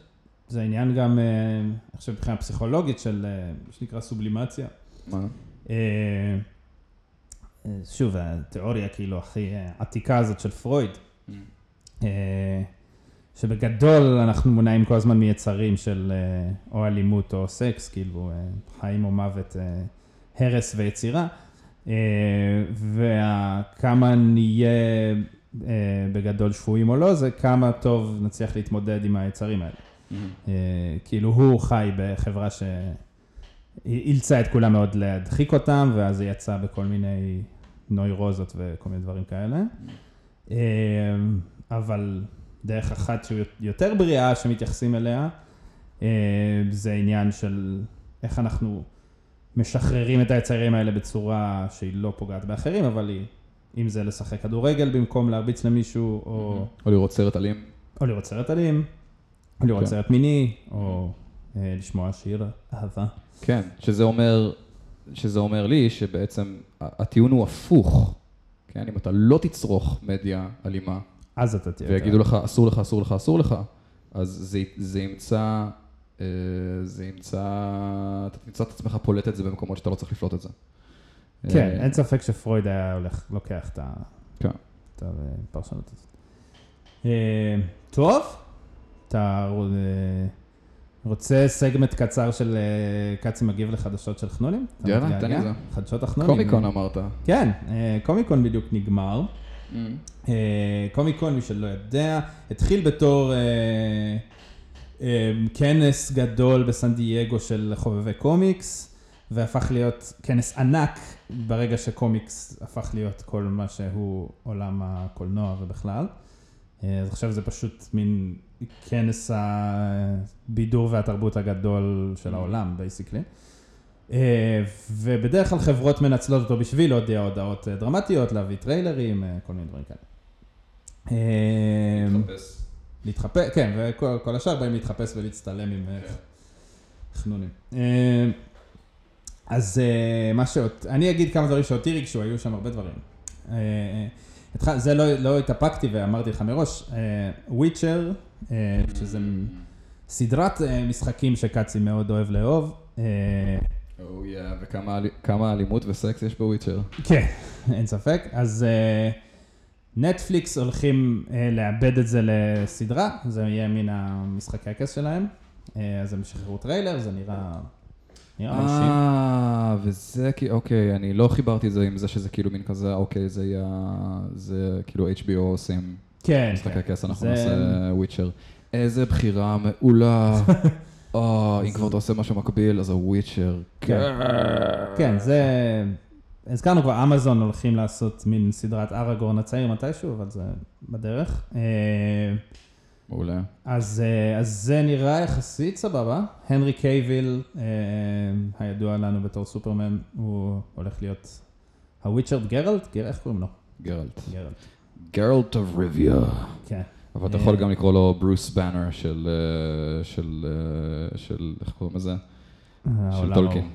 זה עניין גם, אה, אני חושב, מבחינה פסיכולוגית של אה, מה שנקרא סובלימציה. מה? שוב, התיאוריה כאילו הכי אה, עתיקה הזאת של פרויד, אה, שבגדול אנחנו מונעים כל הזמן מיצרים של אה, או אלימות או סקס, כאילו חיים או מוות, הרס ויצירה, וכמה נהיה בגדול שפויים או לא, זה כמה טוב נצליח להתמודד עם היצרים האלה. אה, כאילו הוא חי בחברה שאילצה את כולם מאוד להדחיק אותם, ואז זה יצא בכל מיני נוירוזות וכל מיני דברים כאלה. אה, אבל דרך אחת שהיא יותר בריאה שמתייחסים אליה, אה, זה עניין של איך אנחנו משחררים את היצרים האלה בצורה שהיא לא פוגעת באחרים, אבל היא, אם זה לשחק כדורגל במקום להרביץ למישהו, או... או לראות סרט אלים. או לראות סרט אלים, או לראות כן. סרט מיני, או אה, לשמוע שיר אהבה. כן, שזה אומר, שזה אומר לי שבעצם הטיעון הוא הפוך. כן, אם אתה לא תצרוך מדיה אלימה, אז אתה תהיה... ויגידו לך אסור לך, אסור לך, אסור לך, אז זה, זה ימצא, אה, זה ימצא, אתה תמצא את עצמך פולט את זה במקומות שאתה לא צריך לפלוט את זה. כן, אה, אין ספק שפרויד היה הולך, לוקח את ה- כן. את הפרשנות הזאת. אה, טוב, אתה רוצה סגמנט קצר של אה, קצי מגיב לחדשות של חנונים? יאללה? תן לי זה. חדשות החנונים. קומיקון אמרת. כן, אה, קומיקון בדיוק נגמר. אה, קומיקון, מי שלא יודע, התחיל בתור כנס גדול בסן דייגו של חובבי קומיקס, והפך להיות כנס ענק ברגע שקומיקס הפך להיות כל מה שהוא עולם הקולנוע ובכלל. אז עכשיו זה פשוט מין כנס הבידור והתרבות הגדול של העולם, basically. אה, ובדרך כלל חברות מנצלות אותו בשביל להודיע הודעות אה, דרמטיות, להביא טריילרים, אה, כל מיני דברים כאלה. אה, להתחפש, כן, וכל כל השאר באים להתחפש ולהצטלם עם אה, חנונים. אז מה שעוד, אני אגיד כמה דברים שאותי ריגשו, היו שם הרבה דברים. זה לא, לא התאפקתי ואמרתי לך מראש, וויצ'ר, שזה סדרת אה, משחקים שקאצי מאוד אוהב לאהוב. אה, או יא, וכמה אל- כמה אלימות וסקס יש בוויצ'ר. כן, אין ספק. אז אה, נטפליקס הולכים אה, לעבד את זה לסדרה, זה יהיה מין המשחקי הכס שלהם. אה, אז הם שחררו טריילר, זה נראה... נראה מרשים. אה, וזה כי, אוקיי, אני לא חיברתי את זה עם זה שזה כאילו מין כזה, אוקיי, זה יהיה, זה כאילו HBO עושים כן, משחקי כן. כס, אנחנו זה- נעשה וויצ'ר. איזה בחירה מעולה. אה, אם כבר אתה עושה משהו מקביל, אז הוויצ'ר. כן. כן, זה... הזכרנו כבר, אמזון הולכים לעשות מין סדרת אראגורן הצעיר מתישהו, אבל זה בדרך. אה, מעולה. אז, אה, אז זה נראה יחסית סבבה. הנרי קייביל, הידוע לנו בתור סופרמן, הוא הולך להיות הוויצ'ר גרלט? גר- איך קוראים לו? גרלט. גרלט. גרלט of ריביה. כן. אבל אתה אה, יכול גם לקרוא לו ברוס באנר של, אה, של, אה, של, איך קוראים לזה? של טולקין.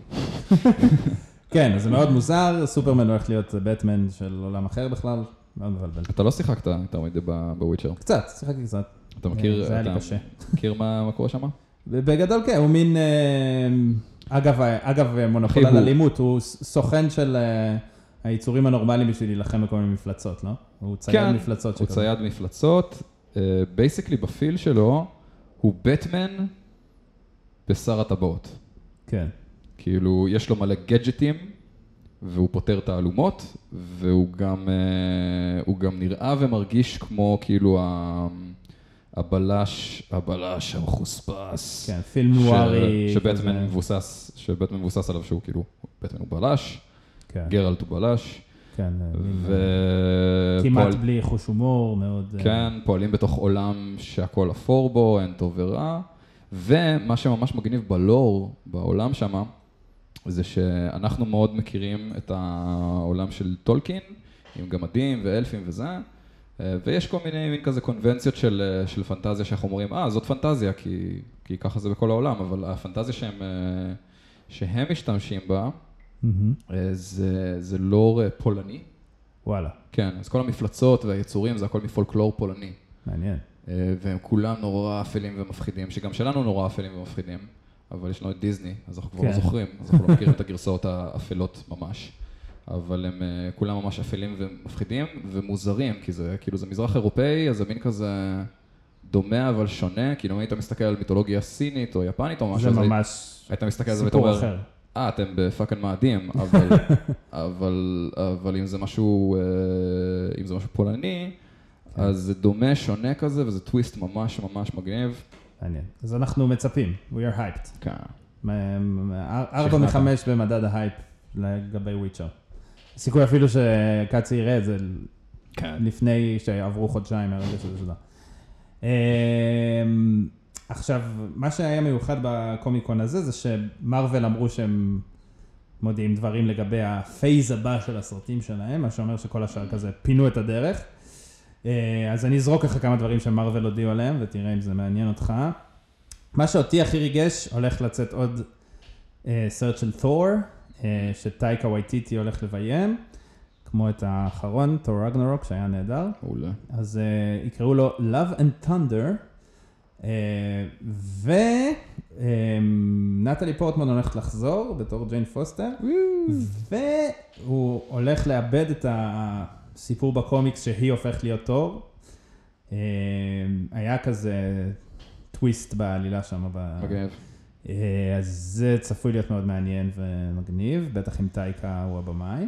כן, זה מאוד מוזר, סופרמן הולך להיות בטמן של עולם אחר בכלל, מאוד מבלבל. אתה לא שיחקת יותר מדי בוויצ'ר. קצת, שיחקתי קצת. אתה מכיר, זה היה לי קשה. מכיר מה קורה שם? בגדול כן, הוא מין, אה, אגב, מונופול על אלימות, הוא סוכן של אה, היצורים הנורמליים בשביל להילחם בכל מיני מפלצות, לא? הוא צייד כן, מפלצות הוא. צייד מפלצות, basically ב feel שלו, הוא בטמן בשר הטבעות. כן, כאילו, יש לו מלא גדג'טים, והוא פותר תעלומות, והוא גם, אה, הוא גם נראה ומרגיש כמו כאילו ה- הבלש, הבלש המחוספס. כן, film noir י. שבטמן. מבוסס, שבטמן מבוסס עליו שהוא כאילו, בטמן הוא בלש, כן, גרלט הוא בלש, כן, אה, ו... כמעט פועל- בלי חוש הומור, מאוד... אה, כן, פועלים בתוך עולם שהכל אפור בו, אין טוב ורע, ומה שממש מגניב בלור, בעולם שמה, זה שאנחנו מאוד מכירים את העולם של טולקין, עם גמדים ואלפים וזה, אה, ויש כל מיני מין כזה קונבנציות של, אה, של פנטזיה שאנחנו אומרים, אה, זאת פנטזיה, כי, כי ככה זה בכל העולם, אבל הפנטזיה שהם, אה, שהם משתמשים בה, אה, זה, זה לור אה, פולני. וואלה, כן, אז כל המפלצות והיצורים זה הכל מפולקלור פולני. מעניין. אה, והם כולם נורא אפלים ומפחידים, שגם שלנו נורא אפלים ומפחידים, אבל יש לנו את דיסני, אז אנחנו כבר לא כן. זוכרים, אז אנחנו לא מכירים את הגרסאות האפלות ממש. אבל הם כולם ממש אפלים ומפחידים ומוזרים, כי זה כאילו זה מזרח אירופאי, אז זה מין כזה דומה אבל שונה, כאילו אם היית מסתכל על מיתולוגיה סינית או יפנית או משהו, זה ממש היית מסתכל על זה ואתה אומר. אה, אתם ב fucking מאדים, אבל, אבל, אבל אם זה משהו, אה, אם זה משהו פולני, כן. אז זה דומה, שונה כזה, וזה טוויסט ממש ממש מגניב. מעניין. אז אנחנו מצפים, we are hyped. כן. ארבע. מחמש במדד ההייפ לגבי וויצ'ר. סיכוי אפילו שקאצי יראה את זה כן. לפני שעברו חודשיים מהרגע שזה שודר. עכשיו, מה שהיה מיוחד בקומיקון הזה, זה שמרוויל אמרו שהם מודיעים דברים לגבי ה phase הבא של הסרטים שלהם, מה שאומר שכל השאר כזה פינו את הדרך. אה, אז אני אזרוק לך כמה דברים שמרוויל הודיעו עליהם, ותראה אם זה מעניין אותך. מה שאותי הכי ריגש, הולך לצאת עוד אה, סרט של תור, אה, שטאיקה וואיטיטי הולך לביים, כמו את האחרון, תור רגנרוק, שהיה נהדר. מעולה. אז uh, יקראו לו Love and Thunder, ונטלי פורטמן הולכת לחזור בתור ג'יין פוסטר, והוא הולך לאבד את הסיפור בקומיקס שהיא הופכת להיות תור. Uh, היה כזה טוויסט בעלילה שם. מגניב. אה, אז זה צפוי להיות מאוד מעניין ומגניב, בטח אם טייקה הוא הבמאי.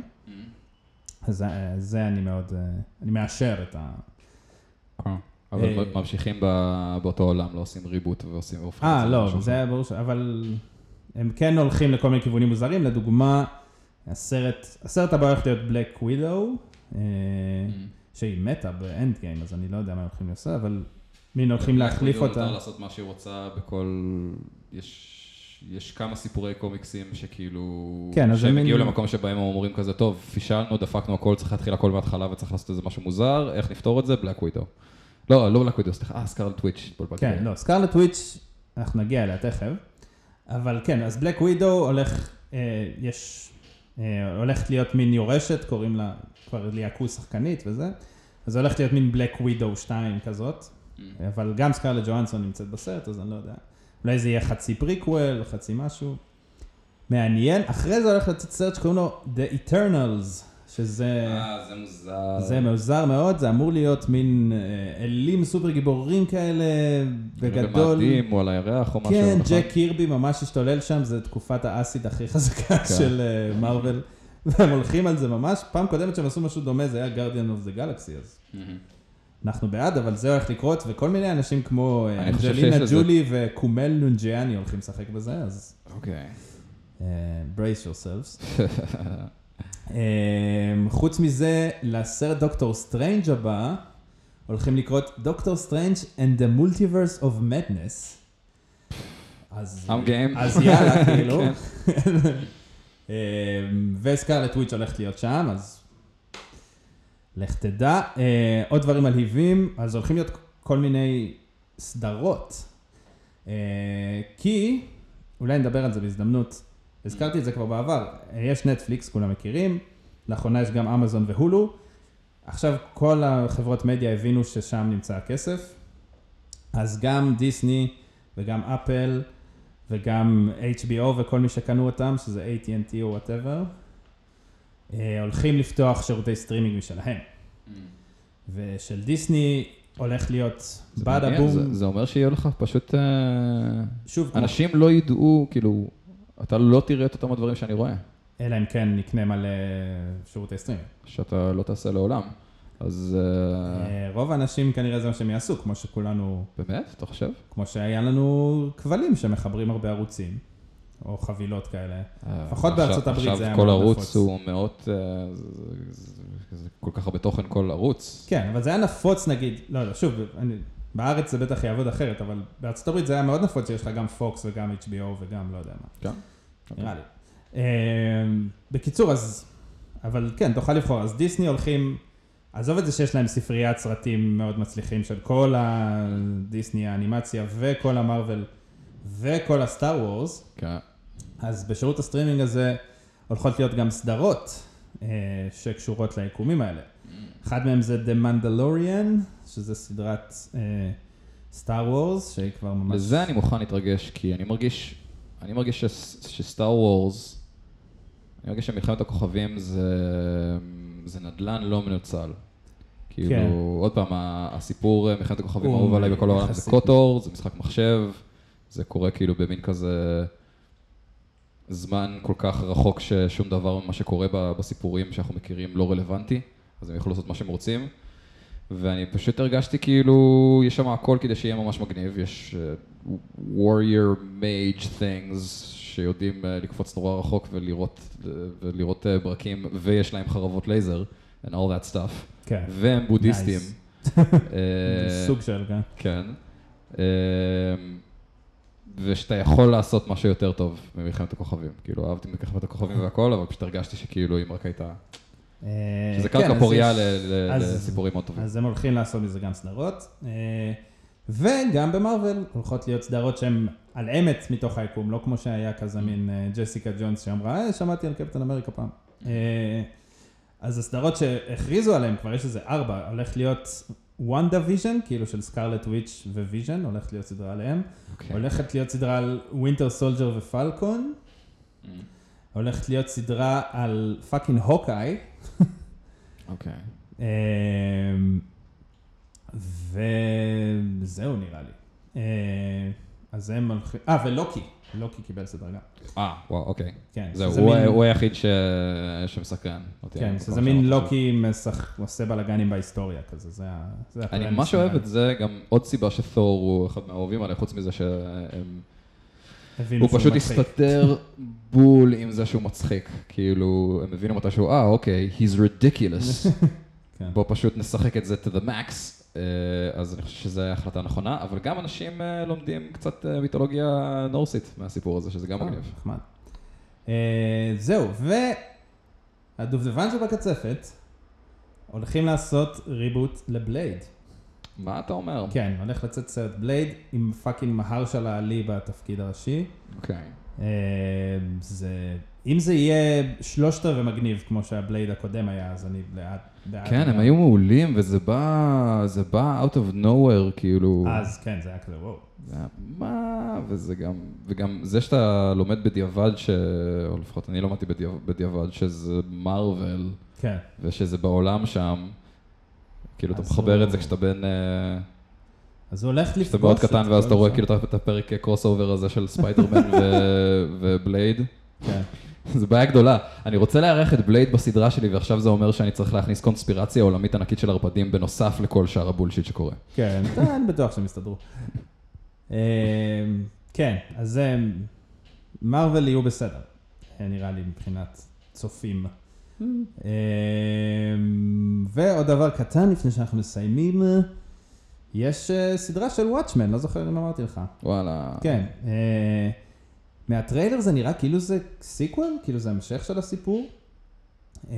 אז אה, זה אני מאוד, אה, אני מאשר את ה... אה, אבל אה, ממשיכים באותו עולם, לא עושים ריבוט ועושים... את אה, לא, זה. היה ברור ש... אבל הם כן הולכים לכל מיני כיוונים מוזרים, לדוגמה, הסרט, הסרט הבא הולך להיות בלק ווידו, Mm. שהיא מתה באנד גיים, אז אני לא יודע מה הם הולכים לעשות, אבל מין הולכים להחליף כאילו מותר אותה. לעשות מה שהיא רוצה בכל... יש... יש כמה סיפורי קומיקסים שכאילו... כן, אז שהם מין- הגיעו למקום שבהם הם אומרים כזה, טוב, פישלנו, דפקנו הכל, צריך להתחיל הכל מההתחלה וצריך לעשות איזה משהו מוזר, איך נפתור את זה? בלק ווידו. לא, לא בלק ווידו, סליחה, אה, סקארלט וויץ'. התבלבלתי. כן, לא, סקארלט וויץ', אנחנו נגיע אליה תכף, אבל כן, אז בלק ווידו הולך, אה, יש אה, הולכת להיות מין יורשת, קוראים לה, כבר ליהקו שחקנית וזה, אז הולכת להיות מין בלק ווידו 2 כזאת, אבל גם סקרלט ג'ואנסון נמצאת בסרט, אז אני לא יודע. אולי זה יהיה חצי פריקוול, חצי משהו. מעניין. אחרי זה הולך לצאת סרט שקוראים לו The Eternals, שזה... אה, זה מוזר. זה מוזר מאוד, זה אמור להיות מין אה, אלים סופר גיבורים כאלה, בגדול. במאדים או על הירח או משהו. כן, נכון? ג'ק קירבי ממש השתולל שם, זה תקופת האסיד הכי חזקה של אה, מארוול, והם הולכים על זה ממש. פעם קודמת שהם עשו משהו דומה, זה היה Guardian of the Galaxy, אז. אנחנו בעד, אבל זה הולך לקרות, וכל מיני אנשים כמו אה, אנג'לינה ג'ולי וקומל נונג'יאני הולכים לשחק בזה, אז אוקיי. אה, brace yourselves. אה, חוץ מזה, לסרט דוקטור סטרנג' הבא, הולכים לקרות דוקטור סטרנג' and the multiverse of madness. אז, I'm game. אז יאללה, כאילו. כן. אה, וסקרלט וויץ' הולכת להיות שם, אז לך תדע. אה, עוד דברים מלהיבים, אז הולכים להיות כל מיני סדרות. אה, כי, אולי נדבר על זה בהזדמנות, הזכרתי את זה כבר בעבר, אה, יש נטפליקס, כולם מכירים, לאחרונה יש גם אמזון והולו. עכשיו כל החברות מדיה הבינו ששם נמצא הכסף, אז גם דיסני וגם אפל וגם HBO וכל מי שקנו אותם, שזה AT&T או whatever, הולכים לפתוח שירותי סטרימינג משלהם. ושל דיסני הולך להיות bada boom, זה- זה אומר שיהיו לך פשוט... אה, שוב, כמו- אנשים לא ידעו, כאילו, אתה לא תראה את אותם הדברים שאני רואה, אלא אם כן נקנה מלא שירותי סטרימינג. שאתה לא תעשה לעולם. אז אה, אה, רוב האנשים כנראה זה מה שהם יעשו, כמו שכולנו, באמת, אתה חושב? כמו שהיה לנו כבלים שמחברים הרבה ערוצים, או חבילות כאלה. לפחות עכשיו- בארצות הברית זה היה עכשיו כל מאוד ערוץ נפוץ. הוא מאות, אה, זה- כל כך הרבה תוכן כל ערוץ. כן, אבל זה היה נפוץ נגיד, לא, לא, שוב, אני, בארץ זה בטח יעבוד אחרת, אבל בארצות הברית זה היה מאוד נפוץ שיש לך גם פוקס וגם HBO וגם לא יודע מה, כן. נראה לי. אה, בקיצור, אז, אבל כן, תוכל לבחור. אז דיסני הולכים, עזוב את זה שיש להם ספריית סרטים מאוד מצליחים של כל הדיסני האנימציה וכל המרוויל וכל הסטאר וורס, כן. אז בשירות הסטרימינג הזה הולכות להיות גם סדרות אה, שקשורות ליקומים האלה. אחד מהם זה The Mandalorian, שזה סדרת סטאר וורס, שהיא כבר ממש... לזה אני מוכן להתרגש, כי אני מרגיש, אני מרגיש שסטאר וורס, אני מרגיש שמלחמת הכוכבים זה, זה נדל"ן לא מנוצל. כאילו, כן. עוד פעם, הסיפור אה, מלחמת הכוכבים אהוב עליי בכל העולם, זה. קוטור, זה משחק מחשב, זה קורה כאילו במין כזה זמן כל כך רחוק ששום דבר ממה שקורה בסיפורים שאנחנו מכירים לא רלוונטי, אז הם יוכלו לעשות מה שהם רוצים. ואני פשוט הרגשתי כאילו, יש שם הכל כדי שיהיה ממש מגניב, יש uh, warrior mage things שיודעים uh, לקפוץ נורא רחוק ולראות, uh, ולראות uh, ברקים, ויש להם חרבות לייזר, and all that stuff, כן, והם בודהיסטים. Nice. אה, סוג של, כן. כן. אה, ושאתה יכול לעשות משהו יותר טוב ממלחמת הכוכבים. כאילו, אהבתי מלחמת הכוכבים והכל, אבל פשוט הרגשתי שכאילו אם רק הייתה... אה, שזה כן, קרקע אז פוריה לסיפורים מאוד טובים. אז הם הולכים לעשות מזה גם סדרות. אה, וגם במרוויל הולכות להיות סדרות שהן על אמת מתוך היקום, לא כמו שהיה כזה מין אה, ג'סיקה ג'ונס שאמרה, אה, שמעתי על קפטן אמריקה פעם. אה, אז הסדרות שהכריזו עליהן, כבר יש איזה ארבע, הולך להיות WandaVision, כאילו של Scarlet Witch ו Vision, הולכת להיות סדרה עליהם. אוקיי. הולכת להיות סדרה על Winter Soldier ו Falcon. Mm, הולכת להיות סדרה על fucking Hawkeye. אוקיי. אמ, וזהו נראה לי. אה, אז הם הולכים, אה ו Loki, Loki קיבל סדרה גם. אה, וואו, אוקיי. כן, זהו, הוא מין- הוא היחיד ש- שמסקרן אותי. כן, שזה מין לוקי משח- עושה בלאגנים בהיסטוריה כזה, זה ה... אני ממש אוהב. את זה, גם עוד סיבה שתור הוא אחד מהאהובים עליי, חוץ מזה שהם... הוא שהוא פשוט. הסתתר בול עם זה שהוא מצחיק. כאילו, הם הבינו מתישהו, אה, אוקיי, he's ridiculous. כן. בוא פשוט נשחק את זה to the max. אה, אז אני חושב שזו החלטה נכונה, אבל גם אנשים אה, לומדים קצת אה, מיתולוגיה נורסית מהסיפור הזה, שזה גם מגניב. נחמד. זהו, והדובדבן שבקצפת, הולכים לעשות reboot ל Blade. מה אתה אומר? כן, הולך לצאת סרט Blade עם fucking Mahershala Ali בתפקיד הראשי. אוקיי. אה, זה אם זה יהיה שלושת רבעי מגניב, כמו שה Blade הקודם היה, אז אני בעד. בעד כן, הם. היו מעולים, וזה בא, זה בא out of nowhere, כאילו. אז כן, זה היה כזה, וואו. זה היה, מה, וזה גם, וגם זה שאתה לומד בדיעבד, ש... או לפחות אני למדתי בדיעבד, בדיעבד, שזה Marvel, כן. ושזה בעולם שם, כאילו אתה מחבר את זה כשאתה בן, אה, אז הוא הולך לפגוש... כשאתה מאוד קטן, ואז אתה רואה. כאילו את- הפרק crossover הזה של Spider-Man ו Blade. כן. זו בעיה גדולה. אני רוצה לארח את Blade בסדרה שלי, ועכשיו זה אומר שאני צריך להכניס קונספירציה עולמית ענקית של ערפדים, בנוסף לכל שאר ה bullshit שקורה. כן, אה, אני בטוח שהם יסתדרו. אה, כן, אז. Marvel יהיו בסדר, אה, נראה לי, מבחינת צופים. אה, ועוד דבר קטן לפני שאנחנו מסיימים, יש אה, סדרה של Watchmen, לא זוכר אם אמרתי לך. וואלה. כן, אה, מהטריילר זה נראה כאילו זה sequel, כאילו זה המשך של הסיפור. אה,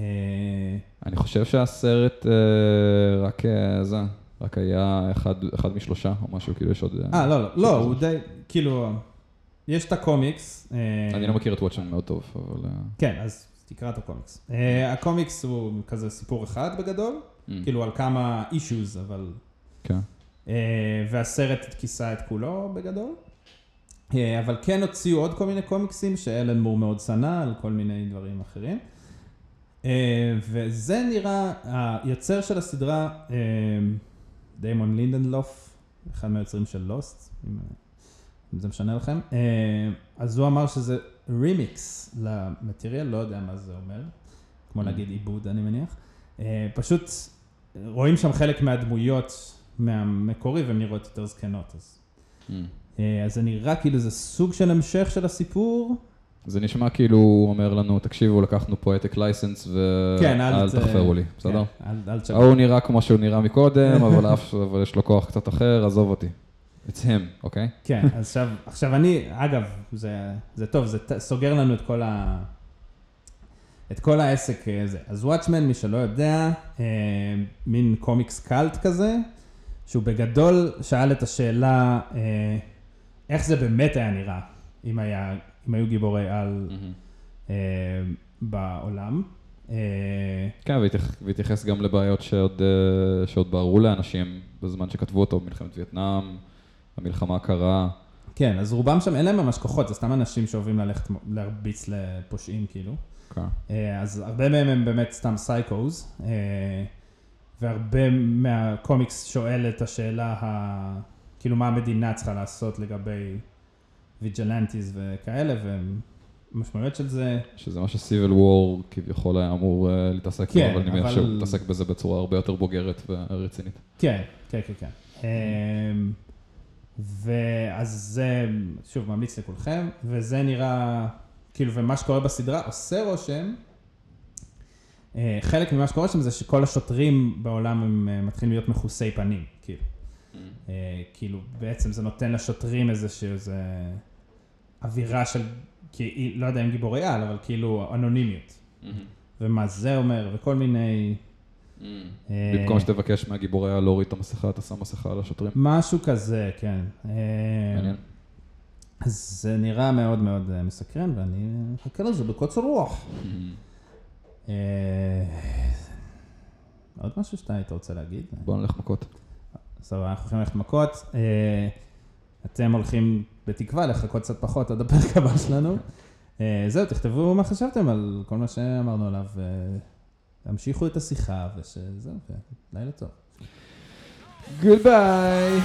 אני חושב שהסרט רק זה, רק היה אחד, אחד משלושה או משהו, כאילו יש עוד... אה, לא, לא, לא, הוא די, כאילו, יש את הקומיקס. אני לא מכיר את וואטשמן מאוד טוב, אבל... כן, אז תקרא את הקומיקס. אה, הקומיקס הוא כזה סיפור אחד בגדול, mm, כאילו על כמה אישוז, אבל... כן. אה, והסרט כיסה את כולו בגדול. אה, אבל כן הוציאו עוד כל מיני קומיקסים שאלן מור מאוד שנא על כל מיני דברים אחרים. אה, וזה נראה, היוצר של הסדרה, אה, דיימון לינדנלוף, אחד מהיוצרים של לוסט, אם, אם זה משנה לכם, אה, אז הוא אמר שזה רימיקס למטריאל, לא יודע מה זה אומר, כמו Mm. להגיד עיבוד אני מניח. אה, פשוט רואים שם חלק מהדמויות מהמקורי והן נראות יותר זקנות. אז, Mm. אה, אז זה נראה כאילו זה סוג של המשך של הסיפור. זה נשמע כאילו הוא אומר לנו, תקשיבו, לקחנו פואטיק לייסנס כן, אל ואל תחפרו לי, בסדר? כן, תשגע. ההוא נראה כמו שהוא נראה מקודם, אבל יש לו כוח קצת אחר, עזוב אותי. It's him, אוקיי? כן, אז עכשיו, עכשיו אני, אגב, זה, זה טוב, זה סוגר לנו את כל ה... את כל העסק הזה. אז וואטשמן, מי שלא יודע, אה, מין קומיקס קאלט כזה, שהוא בגדול שאל את השאלה, אה, איך זה באמת היה נראה, אם, היה, אם היו גיבורי על אה, בעולם. אה, כן, והתייח- והתייחס גם לבעיות שעוד, אה, שעוד בערו לאנשים בזמן שכתבו אותו, מלחמת וייטנאם, המלחמה הקרה. כן, אז רובם שם אין להם ממש כוחות, זה סתם אנשים שאוהבים ללכת להרביץ לפושעים כאילו. כן. אה, אז הרבה מהם הם באמת סתם סייקוז, אה, והרבה מהקומיקס שואל את השאלה, ה... כאילו מה המדינה צריכה לעשות לגבי ויג'לנטיז וכאלה, והמשמעויות של זה, שזה מה שסיביל וור כביכול היה אמור אה, להתעסק בו, כן, אבל אני מניח אבל- שהוא מתעסק בזה בצורה הרבה יותר בוגרת ורצינית. כן, כן, כן, כן. ואז זה, שוב, ממליץ לכולכם, וזה נראה, כאילו, ומה שקורה בסדרה עושה רושם, אה, חלק ממה שקורה שם זה שכל השוטרים בעולם הם אה, מתחילים להיות מכוסי פנים, כאילו. אה, כאילו, בעצם זה נותן לשוטרים איזושהי איזה אווירה של, כי, לא יודע אם גיבורי על, אבל כאילו אנונימיות. ומה זה אומר, וכל מיני... אה, במקום שתבקש מהגיבורי על להוריד את המסכה, אתה שם מסכה על השוטרים. משהו כזה, כן. אה, מעניין. אז זה נראה מאוד מאוד אה, מסקרן, ואני מחכה לזה בקוצר רוח. עוד משהו שאתה היית רוצה להגיד? בוא נלך מכות. סבבה, אנחנו הולכים ללכת מכות. אתם הולכים בתקווה לחכות קצת פחות עד הפרק הבא שלנו. זהו, תכתבו מה חשבתם על כל מה שאמרנו עליו. תמשיכו את השיחה, ושזהו, ולילה טוב. גוד ביי!